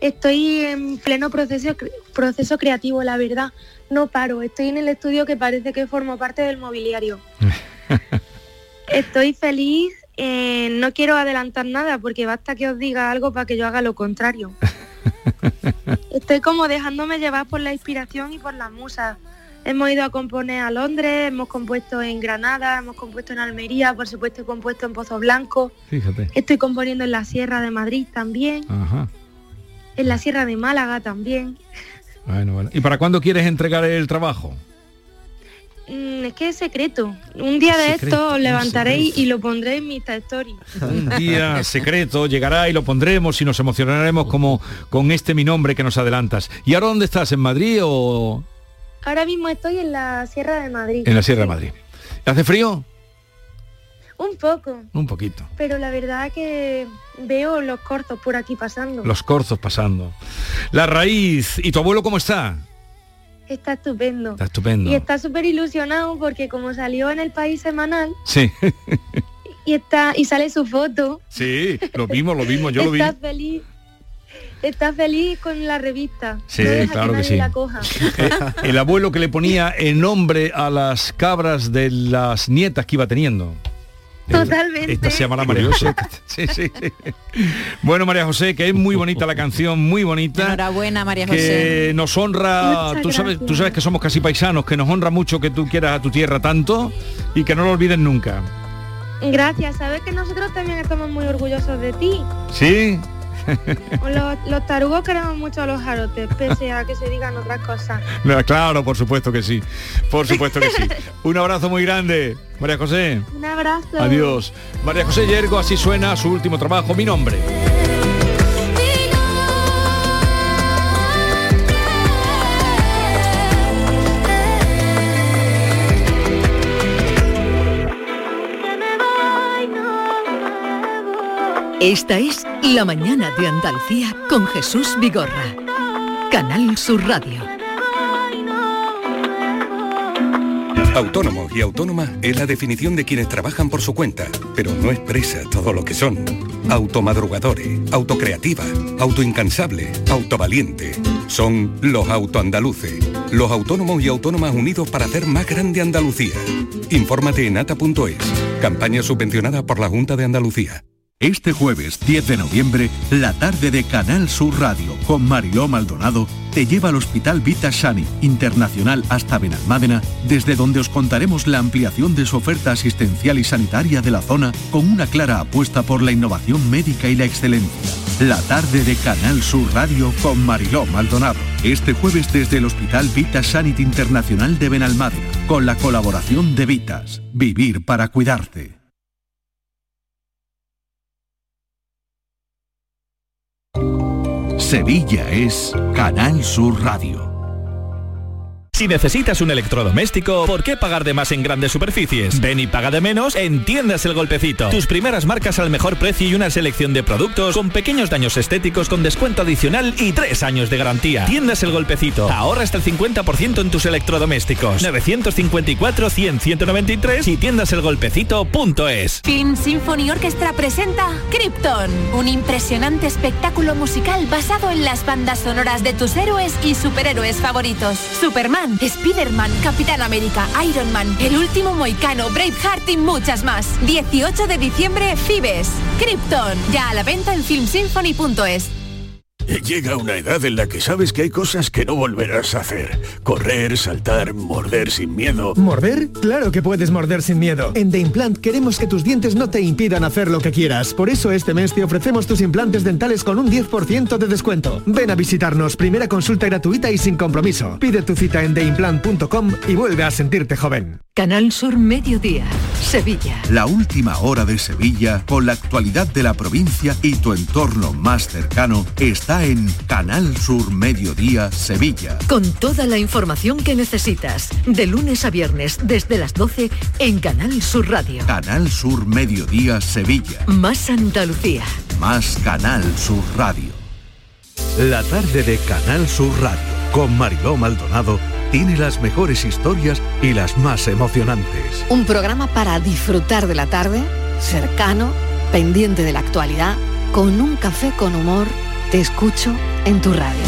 Speaker 30: Estoy en pleno proceso, proceso creativo, la verdad. No paro. Estoy en el estudio que parece que formo parte del mobiliario. Estoy feliz. eh, no quiero adelantar nada porque basta que os diga algo para que yo haga lo contrario. Estoy como dejándome llevar por la inspiración y por las musas. Hemos ido a componer a Londres, hemos compuesto en Granada, hemos compuesto en Almería, por supuesto he compuesto en Pozo Blanco.
Speaker 15: Fíjate.
Speaker 30: Estoy componiendo en la Sierra de Madrid también,
Speaker 15: Ajá.
Speaker 30: en la Sierra de Málaga también.
Speaker 15: Bueno, bueno. ¿Y para cuándo quieres entregar el trabajo?
Speaker 30: Mm, es que es secreto. Un día de
Speaker 15: Secreto,
Speaker 30: esto os levantaréis y lo pondré en mi Insta Story.
Speaker 15: Un día secreto llegará y lo pondremos y nos emocionaremos como con este mi nombre que nos adelantas. ¿Y ahora dónde estás? ¿En Madrid o
Speaker 30: Ahora mismo estoy en la Sierra de Madrid.
Speaker 15: en la Sierra de Madrid? ¿Hace frío?
Speaker 30: Un poco,
Speaker 15: Un poquito.
Speaker 30: pero la verdad que veo los cortos por aquí pasando.
Speaker 15: Los corzos pasando. La raíz. ¿Y tu abuelo cómo está?
Speaker 30: Está estupendo.
Speaker 15: Está estupendo.
Speaker 30: Y está súper ilusionado porque como salió en el país semanal
Speaker 15: Sí.
Speaker 30: y está y sale su foto,
Speaker 15: sí, lo vimos, lo vimos, yo lo vi.
Speaker 30: está feliz. Está feliz con la revista.
Speaker 15: Sí,
Speaker 30: No deja
Speaker 15: claro que
Speaker 30: nadie
Speaker 15: sí.
Speaker 30: la coja.
Speaker 15: El abuelo que le ponía el nombre a las cabras de las nietas que iba teniendo.
Speaker 30: Totalmente.
Speaker 15: Esta se llamará María José. Sí, sí, sí. Bueno, María José, que es muy bonita la canción, muy bonita.
Speaker 18: Enhorabuena, María
Speaker 15: que
Speaker 18: José.
Speaker 15: nos honra,
Speaker 30: Muchas
Speaker 15: tú sabes, tú sabes que somos casi paisanos, que nos honra mucho que tú quieras a tu tierra tanto y que no lo olvides nunca.
Speaker 30: Gracias, sabes que nosotros también estamos muy orgullosos de ti.
Speaker 15: ¿Sí?
Speaker 30: Los, los tarugos queremos mucho a los jarotes, pese a que se digan otras cosas.
Speaker 15: No, claro, por supuesto que sí. Por supuesto que sí. Un abrazo muy grande, María José.
Speaker 30: Un abrazo.
Speaker 15: Adiós. María José Yergo, así suena su último trabajo, mi nombre.
Speaker 11: Esta es La mañana de Andalucía con Jesús Vigorra. Canal Sur Radio.
Speaker 31: Autónomo y autónoma es la definición de quienes trabajan por su cuenta, pero no expresa todo lo que son. Automadrugadores, autocreativa, autoincansable, autovaliente. Son los autoandaluces, los autónomos y autónomas unidos para hacer más grande Andalucía. Infórmate en ata.es, campaña subvencionada por la Junta de Andalucía.
Speaker 25: Este jueves 10 de noviembre, la tarde de Canal Sur Radio con Mariló Maldonado te lleva al Hospital Vita Sani Internacional hasta Benalmádena, desde donde os contaremos la ampliación de su oferta asistencial y sanitaria de la zona con una clara apuesta por la innovación médica y la excelencia. La tarde de Canal Sur Radio con Mariló Maldonado. Este jueves desde el Hospital Vita Sanit Internacional de Benalmádena, con la colaboración de Vitas. Vivir para cuidarte. Sevilla es Canal Sur Radio.
Speaker 32: Si necesitas un electrodoméstico, ¿por qué pagar de más en grandes superficies? Ven y paga de menos en Tiendas El Golpecito. Tus primeras marcas al mejor precio y una selección de productos con pequeños daños estéticos con descuento adicional y tres años de garantía. Tiendas El Golpecito. Ahorra hasta el 50% en tus electrodomésticos. 954-100-193 y tiendaselgolpecito.es.
Speaker 21: Film Symphony Orchestra presenta Krypton, un impresionante espectáculo musical basado en las bandas sonoras de tus héroes y superhéroes favoritos. Superman, Spider-Man, Capitán América, Iron Man, El Último Moicano, Braveheart y muchas más. 18 de diciembre, Fibes. Krypton, ya a la venta en filmsymphony.es.
Speaker 33: Llega una edad en la que sabes que hay cosas que no volverás a hacer. Correr, saltar, morder sin miedo.
Speaker 34: ¿Morder? Claro que puedes morder sin miedo. En The Implant queremos que tus dientes no te impidan hacer lo que quieras. Por eso este mes te ofrecemos tus implantes dentales con un 10% de descuento. Ven a visitarnos, primera consulta gratuita y sin compromiso. Pide tu cita en theimplant.com y vuelve a sentirte joven.
Speaker 11: Canal Sur Mediodía, Sevilla.
Speaker 25: La última hora de Sevilla, con la actualidad de la provincia y tu entorno más cercano, está en Canal Sur Mediodía, Sevilla.
Speaker 11: Con toda la información que necesitas, de lunes a viernes desde las 12 en Canal Sur Radio.
Speaker 25: Canal Sur Mediodía, Sevilla.
Speaker 11: Más Andalucía.
Speaker 25: Más Canal Sur Radio. La tarde de Canal Sur Radio, con Mariló Maldonado, tiene las mejores historias y las más emocionantes.
Speaker 35: Un programa para disfrutar de la tarde, cercano, pendiente de la actualidad, con un café con humor. Te escucho en tu radio.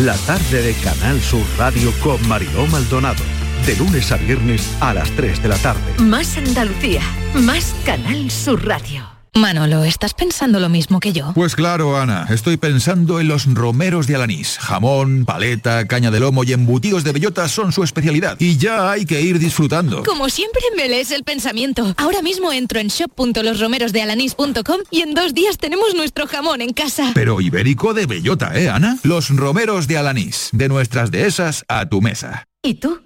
Speaker 25: La tarde de Canal Sur Radio con Mariló Maldonado. De lunes a viernes a las 3 de la tarde.
Speaker 11: Más Andalucía. Más Canal Sur Radio.
Speaker 21: Manolo, ¿estás pensando lo mismo que yo?
Speaker 22: Pues claro, Ana, estoy pensando en los romeros de Alanís. Jamón, paleta, caña de lomo y embutidos de bellota son su especialidad. Y ya hay que ir disfrutando.
Speaker 21: Como siempre me lees el pensamiento. Ahora mismo entro en shop.losromerosdealanís.com y en dos días tenemos nuestro jamón en casa.
Speaker 22: Pero ibérico de bellota, ¿eh, Ana? Los romeros de Alanís. De nuestras dehesas a tu mesa.
Speaker 11: ¿Y tú?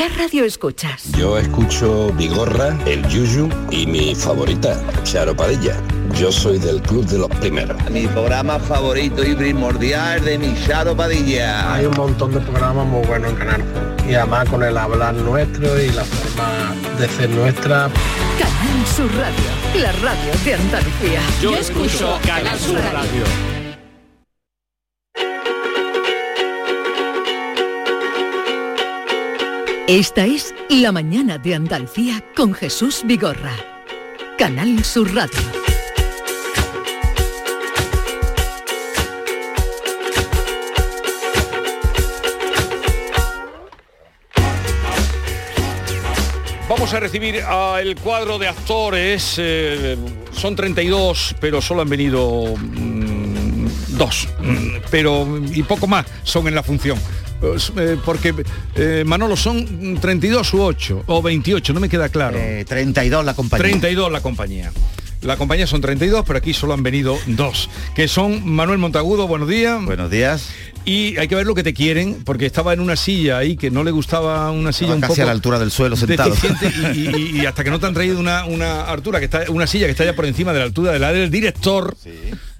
Speaker 11: ¿Qué radio escuchas?
Speaker 36: Yo escucho Vigorra, El Yuyu y mi favorita, Charo Padilla. Yo soy del club de los primeros.
Speaker 37: Mi programa favorito y primordial de mi Charo Padilla.
Speaker 38: Hay un montón de programas muy buenos en Canal. Y además con el hablar nuestro y la forma de ser nuestra.
Speaker 11: Canal Sur Radio, la radio de Andalucía.
Speaker 28: Yo escucho Canal Sur Radio.
Speaker 11: Esta es La Mañana de Andalucía con Jesús Vigorra. Canal Sur Radio.
Speaker 15: Vamos a recibir al cuadro de actores. eh, son 32, pero solo han venido mm, dos. Mm, pero y poco más son en la función. Pues, eh, porque eh, Manolo son 32 u 8 o 28, no me queda claro.
Speaker 39: 32 la compañía.
Speaker 15: 32 la compañía. La compañía son 32, pero aquí solo han venido dos, que son Manuel Montagudo, buenos días.
Speaker 39: Buenos días.
Speaker 15: Y hay que ver lo que te quieren, porque estaba en una silla ahí que no le gustaba una silla un
Speaker 39: casi
Speaker 15: poco
Speaker 39: a la altura del suelo sentado.
Speaker 15: deficiente y, y- y hasta que no te han traído una, una altura que está una silla que está ya por encima de la altura de la del director,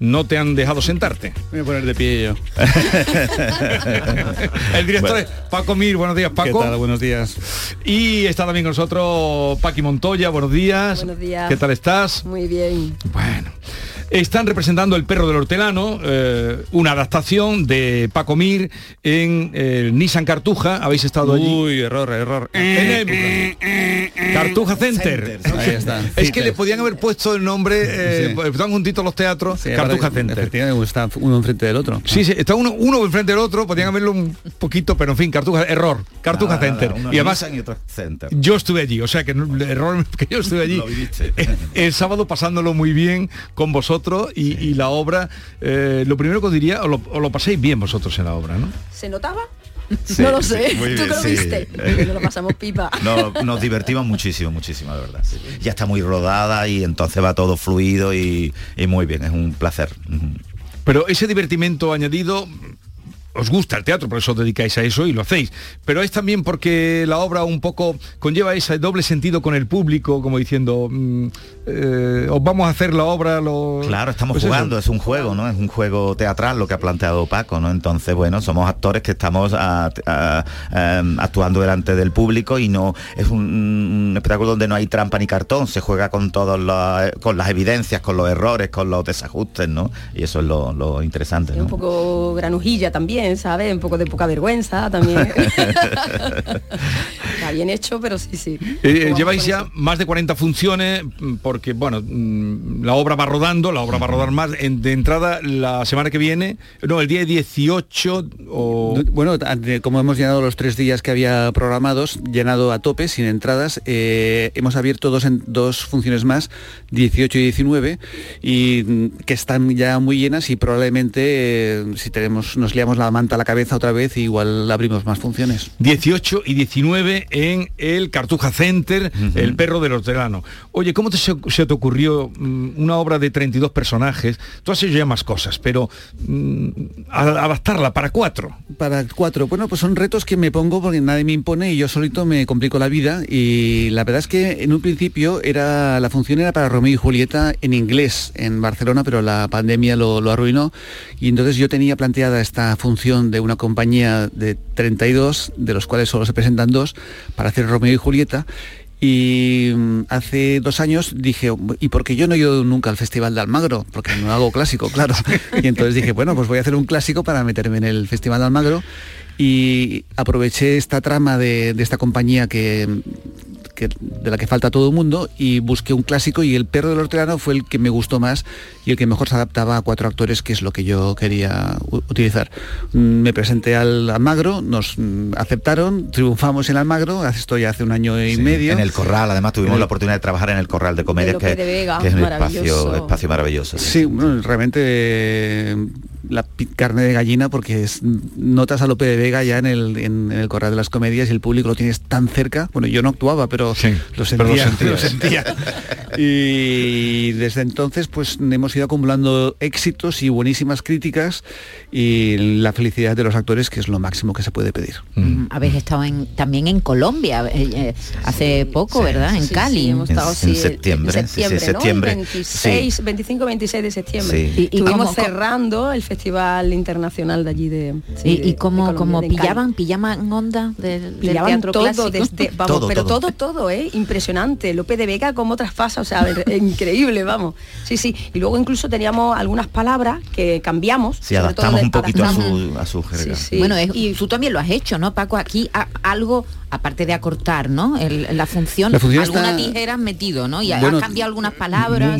Speaker 15: no te han dejado sentarte.
Speaker 40: Voy a poner de pie yo.
Speaker 15: El director
Speaker 40: Bueno.
Speaker 15: es Paco Mir, buenos días Paco.
Speaker 40: ¿Qué tal? Buenos días.
Speaker 15: Y está también con nosotros Paqui Montoya, buenos días.
Speaker 41: Buenos días.
Speaker 15: ¿Qué tal estás?
Speaker 41: Muy bien.
Speaker 15: Están representando El perro del hortelano, eh, una adaptación de Paco Mir en el Nissan Cartuja. Habéis estado allí.
Speaker 40: Uy, error, error.
Speaker 15: En el Cartuja Center.
Speaker 40: Ahí está.
Speaker 15: Es que le podían haber puesto el nombre, eh,
Speaker 40: Sí.
Speaker 15: están juntitos los teatros,
Speaker 40: Sí,
Speaker 15: Cartuja Center.
Speaker 40: Está uno enfrente del otro.
Speaker 15: Sí, sí, está uno, uno enfrente del otro, podían haberlo un poquito, pero en fin, Cartuja, error, Cartuja
Speaker 39: Nada,
Speaker 15: Center.
Speaker 39: nada,
Speaker 15: y además,
Speaker 39: y otro Center.
Speaker 15: yo estuve allí, o sea que el error que yo estuve allí.
Speaker 39: Lo viviste.
Speaker 15: El sábado pasándolo muy bien con vosotros y, y la obra, eh, lo primero que os diría, os lo, os lo paséis bien vosotros en la obra, ¿no?
Speaker 41: ¿Se notaba?
Speaker 39: Sí,
Speaker 41: no lo sé.
Speaker 39: sí, muy
Speaker 41: ¿Tú lo
Speaker 39: sí.
Speaker 41: viste? Nos lo pasamos pipa.
Speaker 39: No, nos divertimos muchísimo, muchísimo, de verdad. Ya está muy rodada y entonces va todo fluido y, y muy bien, es un placer.
Speaker 15: Pero ese divertimento añadido os gusta el teatro, por eso os dedicáis a eso y lo hacéis. Pero es también porque la obra un poco conlleva ese doble sentido con el público, como diciendo, mm, eh, os vamos a hacer la obra, lo...
Speaker 39: Claro, estamos
Speaker 15: Pues eso.
Speaker 39: jugando, es un juego, ¿no? Es un juego teatral lo que ha planteado Paco, ¿no? Entonces, bueno, somos actores que estamos a- a- em, actuando delante del público y no es un, un espectáculo donde no hay trampa ni cartón, se juega con todos los, con las evidencias, con los errores, con los desajustes, ¿no? Y eso es lo, lo interesante,
Speaker 41: Un
Speaker 39: ¿no?
Speaker 41: poco granujilla también, ¿sabes? Un poco de poca vergüenza también. Está bien hecho, pero sí, sí.
Speaker 15: Eh, lleváis ya
Speaker 41: eso.
Speaker 15: más de 40 funciones mm, porque, bueno, mm, la obra va rodando, la obra va a rodar más. En- de entrada, la semana que viene, no, el día 18 o...
Speaker 40: Bueno, como hemos llenado los tres días que había programados, llenado a tope, sin entradas, eh, hemos abierto dos, en- dos funciones más, 18 y 19, y mm, que están ya muy llenas y probablemente eh, si tenemos, nos liamos la manta a la cabeza otra vez, igual abrimos más funciones.
Speaker 15: 18 y 19 en el Cartuja Center, El perro del hortelano. Oye, ¿cómo te, se, se te ocurrió mm, una obra de 32 personajes? Tú has hecho ya más cosas, pero mm, a- adaptarla para cuatro.
Speaker 40: Para cuatro, bueno, pues son retos que me pongo porque nadie me impone y yo solito me complico la vida y la verdad es que en un principio era la función era para Romeo y Julieta en inglés en Barcelona, pero la pandemia lo, lo arruinó y entonces yo tenía planteada esta función de una compañía de 32, de los cuales solo se presentan dos, para hacer Romeo y Julieta y mm, hace dos años dije, ¿y por qué yo no he ido nunca al Festival de Almagro? Porque no hago clásico, claro. Y entonces dije, bueno, pues voy a hacer un clásico para meterme en el Festival de Almagro. Y aproveché esta trama de, de esta compañía que, que- de la que falta todo el mundo y busqué un clásico y El perro del hortelano fue el que me gustó más y el que mejor se adaptaba a cuatro actores, que es lo que yo quería utilizar. Mm, Me presenté al Almagro, nos mm, aceptaron, triunfamos en Almagro, hace- esto ya hace un año y
Speaker 39: Sí,
Speaker 40: medio.
Speaker 39: En el corral, además tuvimos la oportunidad de trabajar en el corral de comedias, que,
Speaker 40: de Vega,
Speaker 39: que es un espacio, espacio maravilloso. sí.
Speaker 40: Sí, bueno, realmente eh, la carne de gallina porque es- notas a Lope de Vega ya en el, en, en el Corral de las Comedias y el público lo tienes tan cerca. Bueno, yo no actuaba, pero lo
Speaker 15: pero
Speaker 40: sentía.
Speaker 15: lo
Speaker 40: sentía. y desde entonces pues hemos ido acumulando éxitos y buenísimas críticas y la felicidad de los actores que es lo máximo que se puede pedir.
Speaker 15: Mm.
Speaker 18: Habéis estado en- también en Colombia eh, eh, hace poco, ¿verdad? En
Speaker 41: Sí,
Speaker 18: Cali.
Speaker 41: sí, hemos estado, sí,
Speaker 39: en septiembre,
Speaker 41: en
Speaker 39: sí, sí,
Speaker 41: septiembre, ¿no?
Speaker 39: septiembre,
Speaker 41: 26, 25, 26 de septiembre.
Speaker 39: Sí.
Speaker 18: Y- y
Speaker 41: Estuvimos cerrando el Festival Internacional de allí de... sí,
Speaker 18: y,
Speaker 41: de-
Speaker 18: y
Speaker 41: de
Speaker 18: cómo,
Speaker 41: Colombia,
Speaker 18: como
Speaker 41: de Cali.
Speaker 18: pillaban, pillaban onda del, del
Speaker 41: Pillaban
Speaker 18: teatro
Speaker 41: todo
Speaker 18: clásico.
Speaker 41: desde, vamos,
Speaker 39: Todo,
Speaker 41: pero
Speaker 39: todo.
Speaker 41: todo, todo, ¿eh? Impresionante. Lope de Vega como traspasa, o sea, ver, increíble, vamos. Sí, sí. Y luego incluso teníamos algunas palabras que cambiamos.
Speaker 39: Sí, adaptamos
Speaker 41: de-
Speaker 39: un poquito a su, a su jerga.
Speaker 41: Sí, sí.
Speaker 18: Bueno, es- y tú también lo has hecho, ¿no, Paco? Aquí a- algo, aparte de acortar, ¿no? El- la función,
Speaker 40: La función
Speaker 18: alguna
Speaker 40: está-
Speaker 18: tijera has metido, ¿no? Y
Speaker 40: Bueno,
Speaker 18: has cambiado algunas palabras.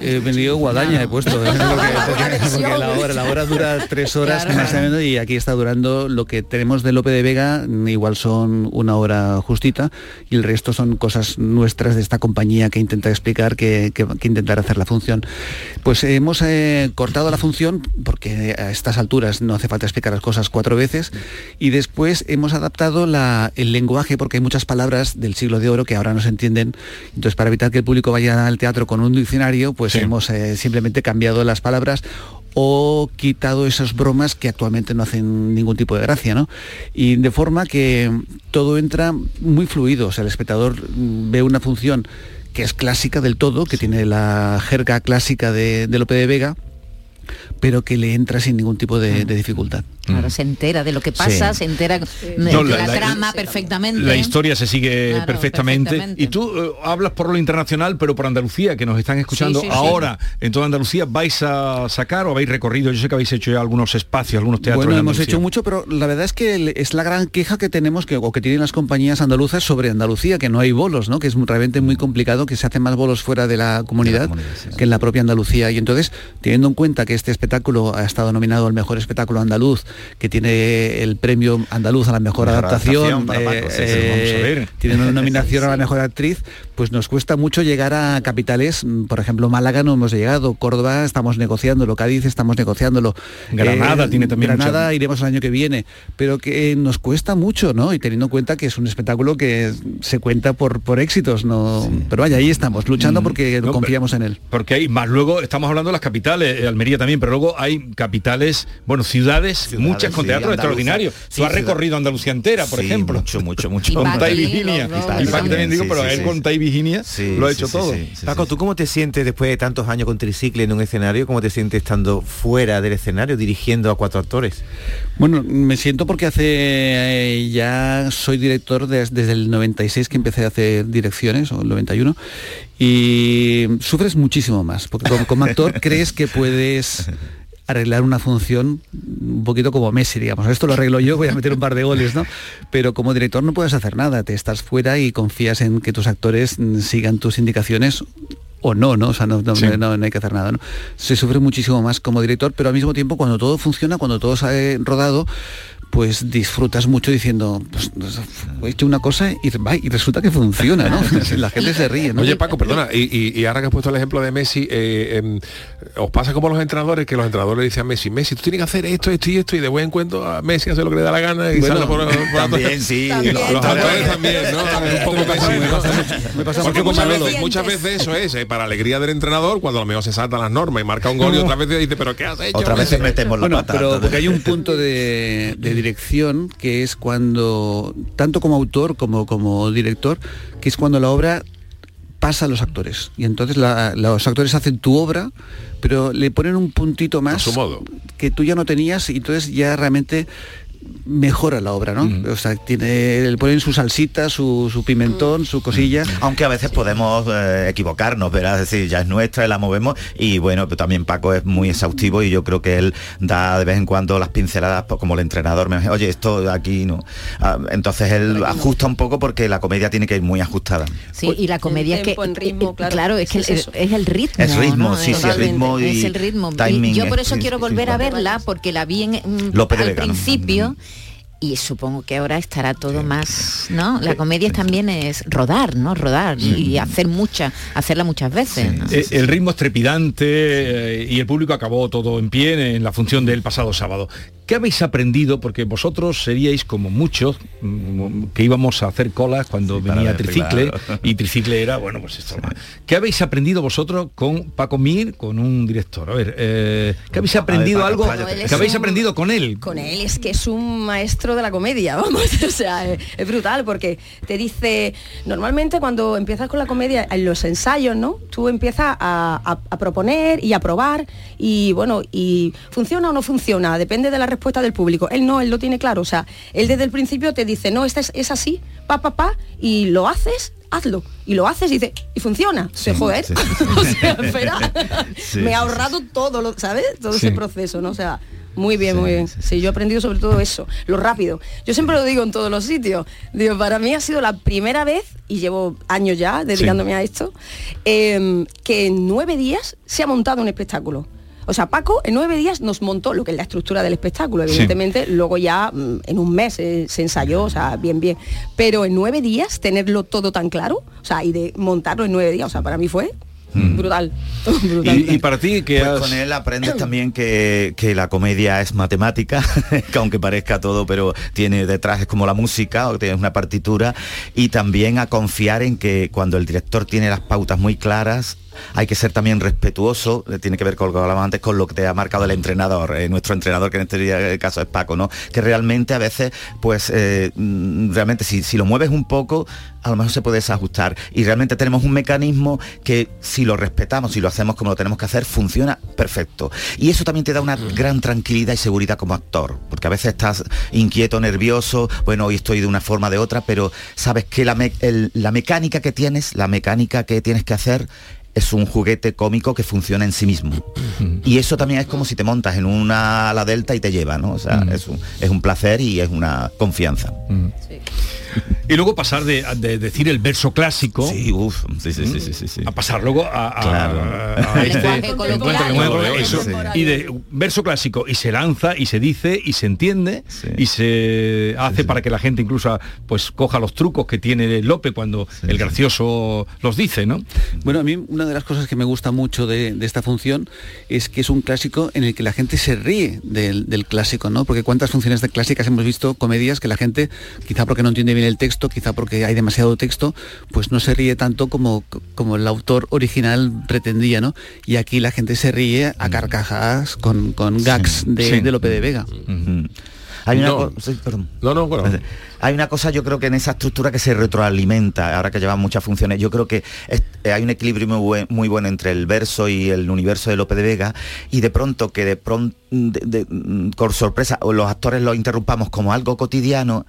Speaker 40: Eh, He venido guadaña, he puesto. ¿eh? Porque, porque- porque la, hora, la hora dura tres horas
Speaker 18: Claro.
Speaker 40: más o menos y aquí está durando lo que tenemos de Lope de Vega, igual son una hora justita y el resto son cosas nuestras de esta compañía que intenta explicar, que, que, que intentar hacer la función. Pues hemos eh, cortado la función porque a estas alturas no hace falta explicar las cosas cuatro veces y después hemos adaptado la- el lenguaje porque hay muchas palabras del siglo de oro que ahora no se entienden. Entonces, para evitar que el público vaya al teatro con un diccionario, pues hemos eh, simplemente cambiado las palabras o quitado esas bromas que actualmente no hacen ningún tipo de gracia, ¿no? Y de forma que todo entra muy fluido, o sea, el espectador ve una función que es clásica del todo, que tiene la jerga clásica de, de Lope de Vega, pero que le entra sin ningún tipo de, de dificultad.
Speaker 18: Claro, se entera de lo que pasa,
Speaker 39: Sí.
Speaker 18: se entera de
Speaker 15: No,
Speaker 18: la,
Speaker 15: la- la-
Speaker 18: trama perfectamente.
Speaker 15: La historia se sigue
Speaker 18: Claro,
Speaker 15: perfectamente.
Speaker 18: perfectamente.
Speaker 15: Y tú eh, hablas por lo internacional, pero por Andalucía, que nos están escuchando
Speaker 40: Sí, sí, sí.
Speaker 15: ahora en toda Andalucía. ¿Vais a sacar o habéis recorrido? Yo sé que habéis hecho ya algunos espacios, algunos teatros.
Speaker 40: Bueno,
Speaker 15: en
Speaker 40: hemos hecho mucho, pero la verdad es que es la gran queja que tenemos que, o que tienen las compañías andaluzas sobre Andalucía, que no hay bolos, ¿no? Que es realmente muy complicado, que se hacen más bolos fuera de la comunidad que en la propia Andalucía. Y entonces, teniendo en cuenta que este espectáculo ha estado nominado al mejor espectáculo andaluz, que tiene el premio andaluz a la mejor,
Speaker 39: Mejor
Speaker 40: adaptación,
Speaker 39: adaptación Paco, sí,
Speaker 40: eh, tiene una nominación a la mejor actriz, pues nos cuesta mucho llegar a capitales, por ejemplo, Málaga no hemos llegado, Córdoba estamos negociándolo, Cádiz estamos negociándolo.
Speaker 15: Granada tiene también
Speaker 40: Granada iremos el año que viene, pero que nos cuesta mucho, ¿no? Y teniendo en cuenta que es un espectáculo que se cuenta por, por éxitos, ¿no? Pero vaya, ahí estamos, luchando porque
Speaker 15: Mm, No,
Speaker 40: confiamos en él.
Speaker 15: Porque hay más luego estamos hablando de las capitales, eh, Almería también, pero luego hay capitales, bueno, ciudades, muchas con
Speaker 39: sí,
Speaker 15: teatro extraordinario.
Speaker 39: Sí,
Speaker 15: Tú has
Speaker 39: ciudad-
Speaker 15: recorrido Andalucía entera, por
Speaker 39: Sí,
Speaker 15: ejemplo.
Speaker 39: Mucho, mucho, mucho.
Speaker 15: Con Tai Virginia. Y Paqui también digo, pero él con Tai Virginia lo ha hecho todo.
Speaker 20: Paco, ¿tú cómo te sientes después de tantos años con tricicle en un escenario? ¿Cómo te sientes estando fuera del escenario dirigiendo a cuatro actores?
Speaker 40: Bueno, me siento porque hace eh, ya soy director des- desde el 96 que empecé a hacer direcciones, o el 91, y sufres muchísimo más, porque como, como actor crees que puedes arreglar una función un poquito como Messi, digamos. Esto lo arreglo yo, voy a meter un par de goles, ¿no? Pero como director no puedes hacer nada, te estás fuera y confías en que tus actores sigan tus indicaciones o no, ¿no? O sea, no, no-
Speaker 15: Sí.
Speaker 40: no- no hay que hacer nada, ¿no? Se sufre muchísimo más como director, pero al mismo tiempo cuando todo funciona, cuando todo sale rodado, pues disfrutas mucho diciendo, pues he hecho una cosa y, resulta que funciona, ¿no? La gente se ríe, ¿no?
Speaker 42: Oye Paco, perdona, y, y- y ahora que has puesto el ejemplo de Messi, eh, em, ¿os pasa como los entrenadores que los entrenadores le dicen a Messi, Messi, tú tienes que hacer esto, esto y esto, y de buen cuento a Messi hace lo que le da la gana y
Speaker 39: Bueno,
Speaker 42: sale por, por
Speaker 39: también, sí.
Speaker 42: Los, los actores también, ¿no? Un poco.
Speaker 40: Me pasa
Speaker 42: Porque
Speaker 40: mucho
Speaker 42: muchas veces, muchas veces eso es, eh, para alegría del entrenador, cuando a lo mejor se saltan las normas y marca un gol y otras veces dice, pero ¿qué has hecho?
Speaker 39: Otras veces metemos la
Speaker 40: Bueno,
Speaker 39: pata.
Speaker 40: pero porque hay un punto de, de dirección que es cuando, tanto como autor como como director, que es cuando la obra pasa a los actores. Y entonces la- los actores hacen tu obra, pero le ponen un puntito más
Speaker 42: su modo.
Speaker 40: que tú ya no tenías y entonces ya realmente mejora la obra, ¿no? O sea, tiene, le ponen su salsita, su, su pimentón, su cosilla.
Speaker 39: Aunque a veces podemos eh, equivocarnos, ¿verdad? Es decir, ya es nuestra, la movemos y bueno, pero también Paco es muy exhaustivo y yo creo que él da de vez en cuando las pinceladas pues, como el entrenador me dice, oye, esto aquí no. Ah, entonces él ajusta un poco porque la comedia tiene que ir muy ajustada.
Speaker 18: Sí, y la comedia es que
Speaker 41: tempo, en ritmo,
Speaker 18: eh,
Speaker 41: claro.
Speaker 18: es que
Speaker 41: Es
Speaker 18: es,
Speaker 41: eso.
Speaker 18: es el ritmo.
Speaker 39: Es ritmo,
Speaker 18: ¿no?
Speaker 39: sí, sí, es ritmo y
Speaker 18: es el ritmo. Y
Speaker 39: timing
Speaker 18: yo por
Speaker 39: es-
Speaker 18: eso quiero volver
Speaker 39: sí.
Speaker 18: a verla porque la vi en, mm,
Speaker 39: López
Speaker 18: al principio. Y supongo que ahora estará todo más, ¿no? La comedia también es rodar, ¿no? Rodar y hacer mucha, hacerla muchas veces. ¿no?
Speaker 15: Eh, el ritmo es trepidante eh, y el público acabó todo en pie en la función del pasado sábado. ¿Qué habéis aprendido? Porque vosotros seríais como muchos mm, que íbamos a hacer colas cuando venía tricicle
Speaker 39: claro.
Speaker 15: y tricicle era, bueno, pues esto. ¿Qué habéis aprendido vosotros con Paco Mir, con un director? A ver, eh, ¿qué habéis
Speaker 39: ver,
Speaker 15: aprendido
Speaker 39: Paco,
Speaker 15: algo? ¿Qué habéis
Speaker 41: un-
Speaker 15: aprendido con él?
Speaker 41: con él es que es un maestro de la comedia, vamos, o sea, es, es brutal porque te dice, normalmente cuando empiezas con la comedia, en los ensayos, ¿no? Tú empiezas a, a- a proponer y a probar y bueno, y funciona o no funciona, depende de la respuesta del público. Él no, él lo tiene claro, o sea, él desde el principio te dice, no, esta es, es así, pa, pa, pa, y lo haces, hazlo. Y lo haces y dice, y funciona.
Speaker 39: Sí,
Speaker 41: Se joder.
Speaker 39: sí.
Speaker 41: o sea, espera.
Speaker 39: Sí,
Speaker 41: Me ha
Speaker 39: sí,
Speaker 41: ahorrado todo, lo, ¿sabes? Todo
Speaker 15: Sí.
Speaker 41: ese proceso, ¿no? O sea, muy bien, muy bien. Sí, yo he aprendido sobre todo eso, lo rápido. Yo siempre lo digo en todos los sitios. Digo, para mí ha sido la primera vez, y llevo años ya dedicándome a esto, em, que en nueve días se ha montado un espectáculo. O sea, Paco en nueve días nos montó lo que es la estructura del espectáculo.
Speaker 15: Sí.
Speaker 41: Evidentemente, luego ya mm, en un mes eh, se ensayó, o sea, bien, bien. Pero en nueve días tenerlo todo tan claro, o sea, y de montarlo en nueve días, o sea, para mí fue brutal. brutal.
Speaker 15: Y, y para ti, que
Speaker 39: Pues
Speaker 15: has...
Speaker 39: con él aprendes también que, que la comedia es matemática, que aunque parezca todo, pero tiene detrás es como la música, o tienes una partitura, y también a confiar en que cuando el director tiene las pautas muy claras, hay que ser también respetuoso, eh, tiene que ver con lo que hablábamos antes, con lo que te ha marcado el entrenador, eh, nuestro entrenador, que en este día- el caso es Paco, ¿no? Que realmente a veces, pues, eh, mm, realmente si, si lo mueves un poco, a lo mejor se puede desajustar. Y realmente tenemos un mecanismo que si lo respetamos, si lo hacemos como lo tenemos que hacer, funciona perfecto. Y eso también te da una gran tranquilidad y seguridad como actor, porque a veces estás inquieto, nervioso, bueno, hoy estoy de una forma de otra, pero sabes que la, me- el- la mecánica que tienes, la mecánica que tienes que hacer, es un juguete cómico que funciona en sí mismo. Y eso también es como si te montas en una ala delta y te lleva, ¿no? O sea, es, un, es un placer y es una confianza.
Speaker 15: Y luego pasar de, de decir el verso clásico
Speaker 39: Sí, uf, sí, sí, sí, sí, sí, sí.
Speaker 15: a pasar luego a, a-
Speaker 39: Claro.
Speaker 15: a- a este eso, y de verso clásico y se lanza y se dice y se entiende
Speaker 39: Sí.
Speaker 15: y se hace para que la gente incluso pues coja los trucos que tiene Lope cuando el gracioso los dice, ¿no?
Speaker 40: Bueno, a mí una de las cosas que me gusta mucho de, de esta función es que es un clásico en el que la gente se ríe del, del clásico, ¿no? Porque cuántas funciones de clásicas hemos visto, comedias que la gente, quizá porque no entiende bien el texto, quizá porque hay demasiado texto, pues no se ríe tanto como, como el autor original pretendía, ¿no? Y aquí la gente se ríe a carcajadas con, con gags de,
Speaker 39: Sí.
Speaker 40: de Lope de Vega.
Speaker 39: Hay una,
Speaker 40: No.
Speaker 39: co- sí, perdón.
Speaker 17: No, no, bueno.
Speaker 39: Hay una cosa, yo creo que en esa estructura que se retroalimenta, ahora que llevan muchas funciones, yo creo que es- eh, hay un equilibrio muy, buen- muy bueno entre el verso y el universo de Lope de Vega, y de pronto que de pronto, por sorpresa, o los actores lo interrumpamos como algo cotidiano,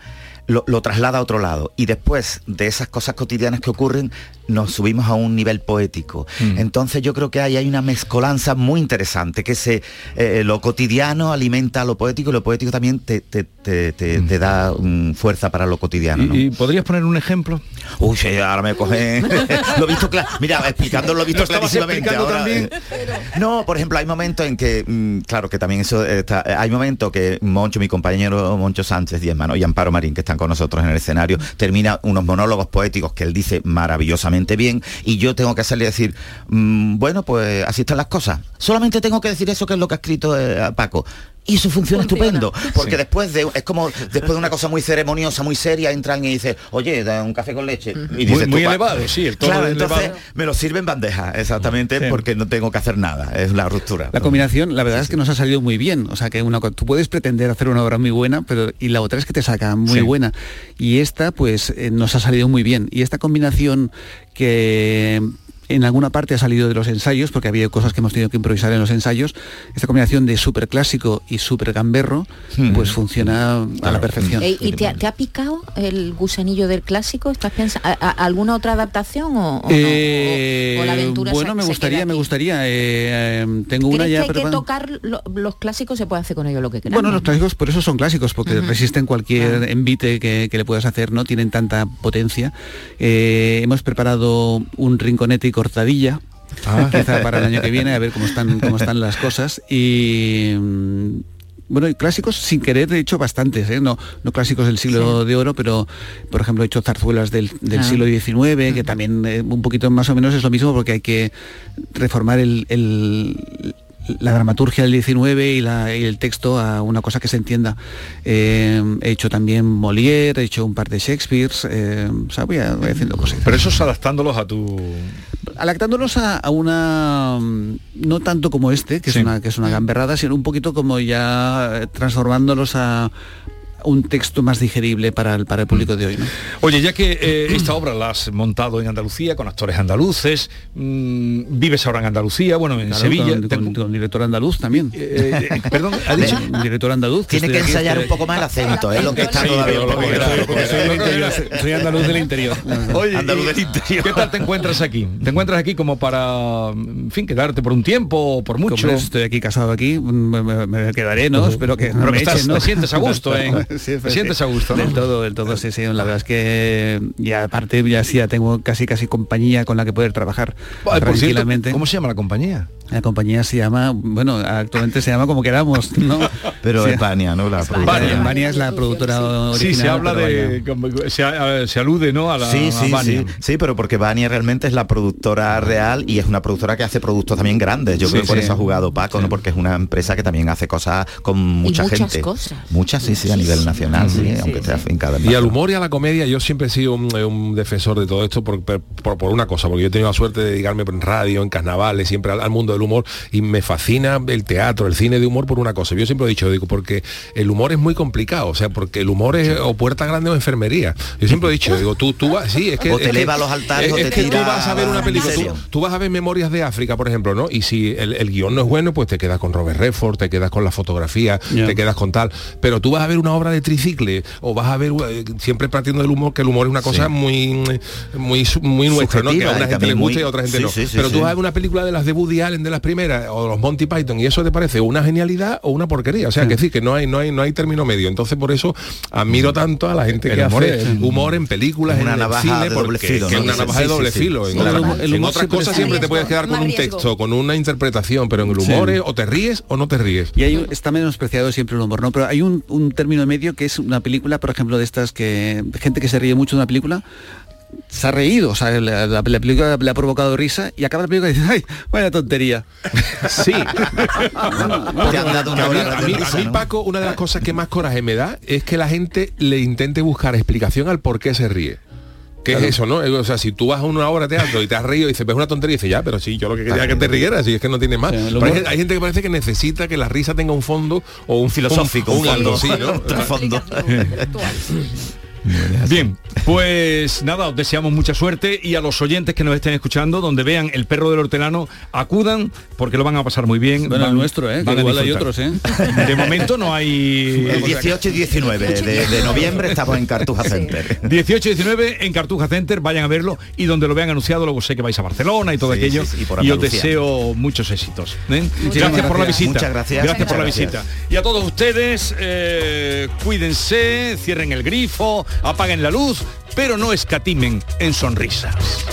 Speaker 39: lo, lo traslada a otro lado. Y después de esas cosas cotidianas que ocurren, nos subimos a un nivel poético. Entonces yo creo que ahí hay una mezcolanza muy interesante, que se, eh, lo cotidiano alimenta a lo poético y lo poético también te, te- te- te- te da mm, fuerza para lo cotidiano. ¿no?
Speaker 15: ¿Y, podrías poner un ejemplo?
Speaker 39: Uy, ahora me coge. lo he visto claro. Mira, explicando lo he visto clarísimamente. ahora, eh, No, por ejemplo, hay momentos en que, mm, claro, que también eso está. eh, Hay momentos que Moncho, mi compañero Moncho Sánchez y hermano y Amparo Marín, que están con nosotros en el escenario, termina unos monólogos poéticos que él dice maravillosamente bien y yo tengo que hacerle decir, mm, bueno, pues así están las cosas. Solamente tengo que decir eso que es lo que ha escrito eh, Paco. Y eso funciona, estupendo, porque
Speaker 15: Sí.
Speaker 39: después de es como después de una cosa muy ceremoniosa, muy seria, entran y dicen, oye, da un café con leche. Y dices
Speaker 15: muy
Speaker 39: "Pa-".
Speaker 15: elevado, sí, el tono
Speaker 39: Claro, entonces
Speaker 15: elevado.
Speaker 39: me lo sirve en bandeja, exactamente, porque no tengo que hacer nada, es la ruptura.
Speaker 40: La combinación, la verdad es que nos ha salido muy bien. O sea, que una, tú puedes pretender hacer una obra muy buena, pero y la otra es que te saca muy
Speaker 15: Sí.
Speaker 40: buena. Y esta, pues, eh, nos ha salido muy bien. Y esta combinación que en alguna parte ha salido de los ensayos, porque había cosas que hemos tenido que improvisar en los ensayos, esta combinación de súper clásico y súper gamberro,
Speaker 39: Hmm.
Speaker 40: pues funciona a la perfección.
Speaker 18: ¿Y te, ha- te ha picado el gusanillo del clásico? ¿Estás pensando alguna otra adaptación o, o no?
Speaker 40: Eh,
Speaker 18: O- o la aventura
Speaker 40: bueno,
Speaker 18: se-
Speaker 40: me gustaría, me gustaría. eh, eh, tengo una
Speaker 18: ¿Crees
Speaker 40: ya
Speaker 18: que hay que tocar lo- los clásicos? Se puede hacer con ellos lo que queramos.
Speaker 40: Bueno, los clásicos por eso son clásicos, porque resisten cualquier envite que, que le puedas hacer, no tienen tanta potencia. Eh, hemos preparado un rinconete y cortadilla.
Speaker 15: Ah.
Speaker 40: quizá para el año que viene a ver cómo están cómo están las cosas y mm, bueno, y clásicos sin querer he hecho bastantes, ¿eh? no, no clásicos del siglo de oro, pero por ejemplo he hecho zarzuelas del, del
Speaker 18: Ah.
Speaker 40: siglo XIX, que también eh, un poquito más o menos es lo mismo porque hay que reformar el, el- la dramaturgia del 19 y, la- y el texto a una cosa que se entienda. Eh, he hecho también Molière, he hecho un par de Shakespeare, eh, o sea, voy, a- voy haciendo cosas.
Speaker 15: Pero eso es adaptándolos a tu...
Speaker 40: Adaptándolos a, a una no tanto como este, que
Speaker 15: Sí.
Speaker 40: es una que es una gamberrada, sino un poquito como ya transformándolos a un texto más digerible para el, para el público de hoy. ¿no?
Speaker 15: Oye, ya que eh, esta obra la has montado en Andalucía con actores andaluces, mm, vives ahora en Andalucía, bueno, en
Speaker 40: Claro,
Speaker 15: Sevilla.
Speaker 40: con,
Speaker 15: te-
Speaker 40: con- con director andaluz también.
Speaker 15: eh, eh, perdón, ha dicho.
Speaker 40: Un director andaluz.
Speaker 39: Tiene que ensayar un poco más el acento, es lo que está
Speaker 40: Sí,
Speaker 39: todavía
Speaker 40: soy del interior, soy andaluz del interior.
Speaker 15: Oye,
Speaker 39: Andaluz del interior.
Speaker 15: ¿qué tal te encuentras aquí? ¿Te encuentras aquí como para, en fin, quedarte por un tiempo o por mucho?
Speaker 40: Estoy aquí casado aquí, me, me- me quedaré, ¿no? Espero que no
Speaker 15: Pero
Speaker 40: me
Speaker 15: que estás-
Speaker 40: echen, ¿no?
Speaker 15: te sientes a gusto, ¿eh?
Speaker 40: Sí,
Speaker 15: Te sientes a gusto, ¿no?
Speaker 40: Del todo, del todo, sí, sí. La verdad es que ya aparte ya sí, ya tengo casi casi compañía con la que poder trabajar
Speaker 15: Ay, por cierto,
Speaker 40: tranquilamente.
Speaker 15: ¿Cómo se llama la compañía?
Speaker 40: La compañía se llama, bueno, actualmente se llama como queramos, ¿no?
Speaker 39: Pero
Speaker 40: Sí.
Speaker 39: es Bania, ¿no? La.
Speaker 40: Vania es la productora original.
Speaker 15: Sí, se habla de... Se, se alude, ¿no? A la
Speaker 39: Sí,
Speaker 15: a
Speaker 39: sí, sí, sí, pero porque Vania realmente es la productora real y es una productora que hace productos también grandes. Yo
Speaker 15: Sí,
Speaker 39: creo que por eso ha jugado Paco, ¿no? Porque es una empresa que también hace cosas con mucha
Speaker 18: muchas
Speaker 39: gente.
Speaker 18: cosas.
Speaker 39: Muchas, sí, sí, a nivel nacional, sí, aunque esté afincada en
Speaker 17: Y al humor y a la comedia yo siempre he sido un, eh, un defensor de todo esto por, por- por- por una cosa, porque yo he tenido la suerte de dedicarme en radio, en carnavales, siempre al, al mundo del humor y me fascina el teatro, el cine de humor por una cosa. Yo siempre he dicho, digo, porque el humor es muy complicado, o sea, porque el humor es o puerta grande o enfermería. Yo siempre he dicho, digo, tú, tú vas, sí, es que...
Speaker 39: O te
Speaker 17: es
Speaker 39: eleva los altares
Speaker 17: es-
Speaker 39: o
Speaker 17: es
Speaker 39: te
Speaker 17: que tú vas a ver una película, tú, vas a ver Memorias de África, por ejemplo, ¿no? Y si el, el guion no es bueno, pues te quedas con Robert Redford, te quedas con la fotografía, te quedas con tal. Pero tú vas a ver una obra de tricicle o vas a ver eh, siempre partiendo del humor, que el humor es una cosa
Speaker 39: Sí.
Speaker 17: muy muy muy nuestra, ¿no? Que a una gente le gusta y a otra gente
Speaker 39: sí,
Speaker 17: no.
Speaker 39: sí,
Speaker 17: Pero tú vas a ver una película de las de Woody Allen de las primeras o los Monty Python y eso te parece una genialidad o una porquería. O sea, que sí, que no hay no hay no hay término medio. Entonces por eso admiro tanto a la gente
Speaker 15: El
Speaker 17: que
Speaker 15: humor
Speaker 17: hace
Speaker 15: es-
Speaker 17: humor en películas,
Speaker 39: Una
Speaker 17: en
Speaker 39: navaja
Speaker 17: cine,
Speaker 39: de doble
Speaker 17: porque
Speaker 39: filo,
Speaker 17: que
Speaker 39: ¿no?
Speaker 17: es una
Speaker 39: Sí,
Speaker 17: navaja de doble
Speaker 39: sí,
Speaker 17: filo.
Speaker 39: sí.
Speaker 17: En, otra- otras
Speaker 40: siempre
Speaker 17: cosas siempre te puedes quedar con un
Speaker 41: riesgo.
Speaker 17: texto, con una interpretación, pero en el humor es o te ríes o no te ríes.
Speaker 40: Y hay, un- está menospreciado siempre el humor, ¿no? Pero hay un, un término medio que es una película, por ejemplo, de estas que gente que se ríe mucho de una película se ha reído, o sea, la, la- la película le ha provocado risa y acaba la película y dice, ay, vaya tontería.
Speaker 17: Sí.
Speaker 39: Te han dado una
Speaker 17: a mí,
Speaker 39: hora
Speaker 17: a
Speaker 39: de
Speaker 17: mí-
Speaker 39: risa,
Speaker 17: a mí,
Speaker 39: ¿no?
Speaker 17: Paco, una de las cosas que más coraje me da es que la gente le intente buscar explicación al por qué se ríe. ¿Qué es eso, no? O sea, si tú vas a una obra de teatro y te has reído y dices, ves una tontería y dices, ya, pero sí, yo lo que quería que te rieras, y es que no tiene más. Pero hay, hay gente que parece que necesita que la risa tenga un fondo o un
Speaker 39: Filosófico,
Speaker 17: un,
Speaker 39: fondo.
Speaker 17: así, ¿no?
Speaker 39: Un trasfondo.
Speaker 15: Bien, pues nada, os deseamos mucha suerte y a los oyentes que nos estén escuchando, donde vean el perro del hortelano, acudan porque lo van a pasar muy bien.
Speaker 40: Bueno,
Speaker 15: van-
Speaker 40: el nuestro, ¿eh? que igual hay otros, ¿eh?
Speaker 15: De momento no hay...
Speaker 39: El 18 y 19 de, de noviembre estamos en Cartuja Center.
Speaker 15: 18 y 19 en Cartuja Center, vayan a verlo y donde lo vean anunciado, luego sé que vais a Barcelona y todo
Speaker 39: Sí,
Speaker 15: aquello.
Speaker 39: sí, sí, por
Speaker 15: y os deseo muchos éxitos. ¿eh? Gracias,
Speaker 39: gracias.
Speaker 15: por la visita.
Speaker 39: Muchas gracias.
Speaker 15: Gracias por la visita. Y a todos ustedes, eh, cuídense, cierren el grifo, apaguen la luz, pero no escatimen en sonrisas.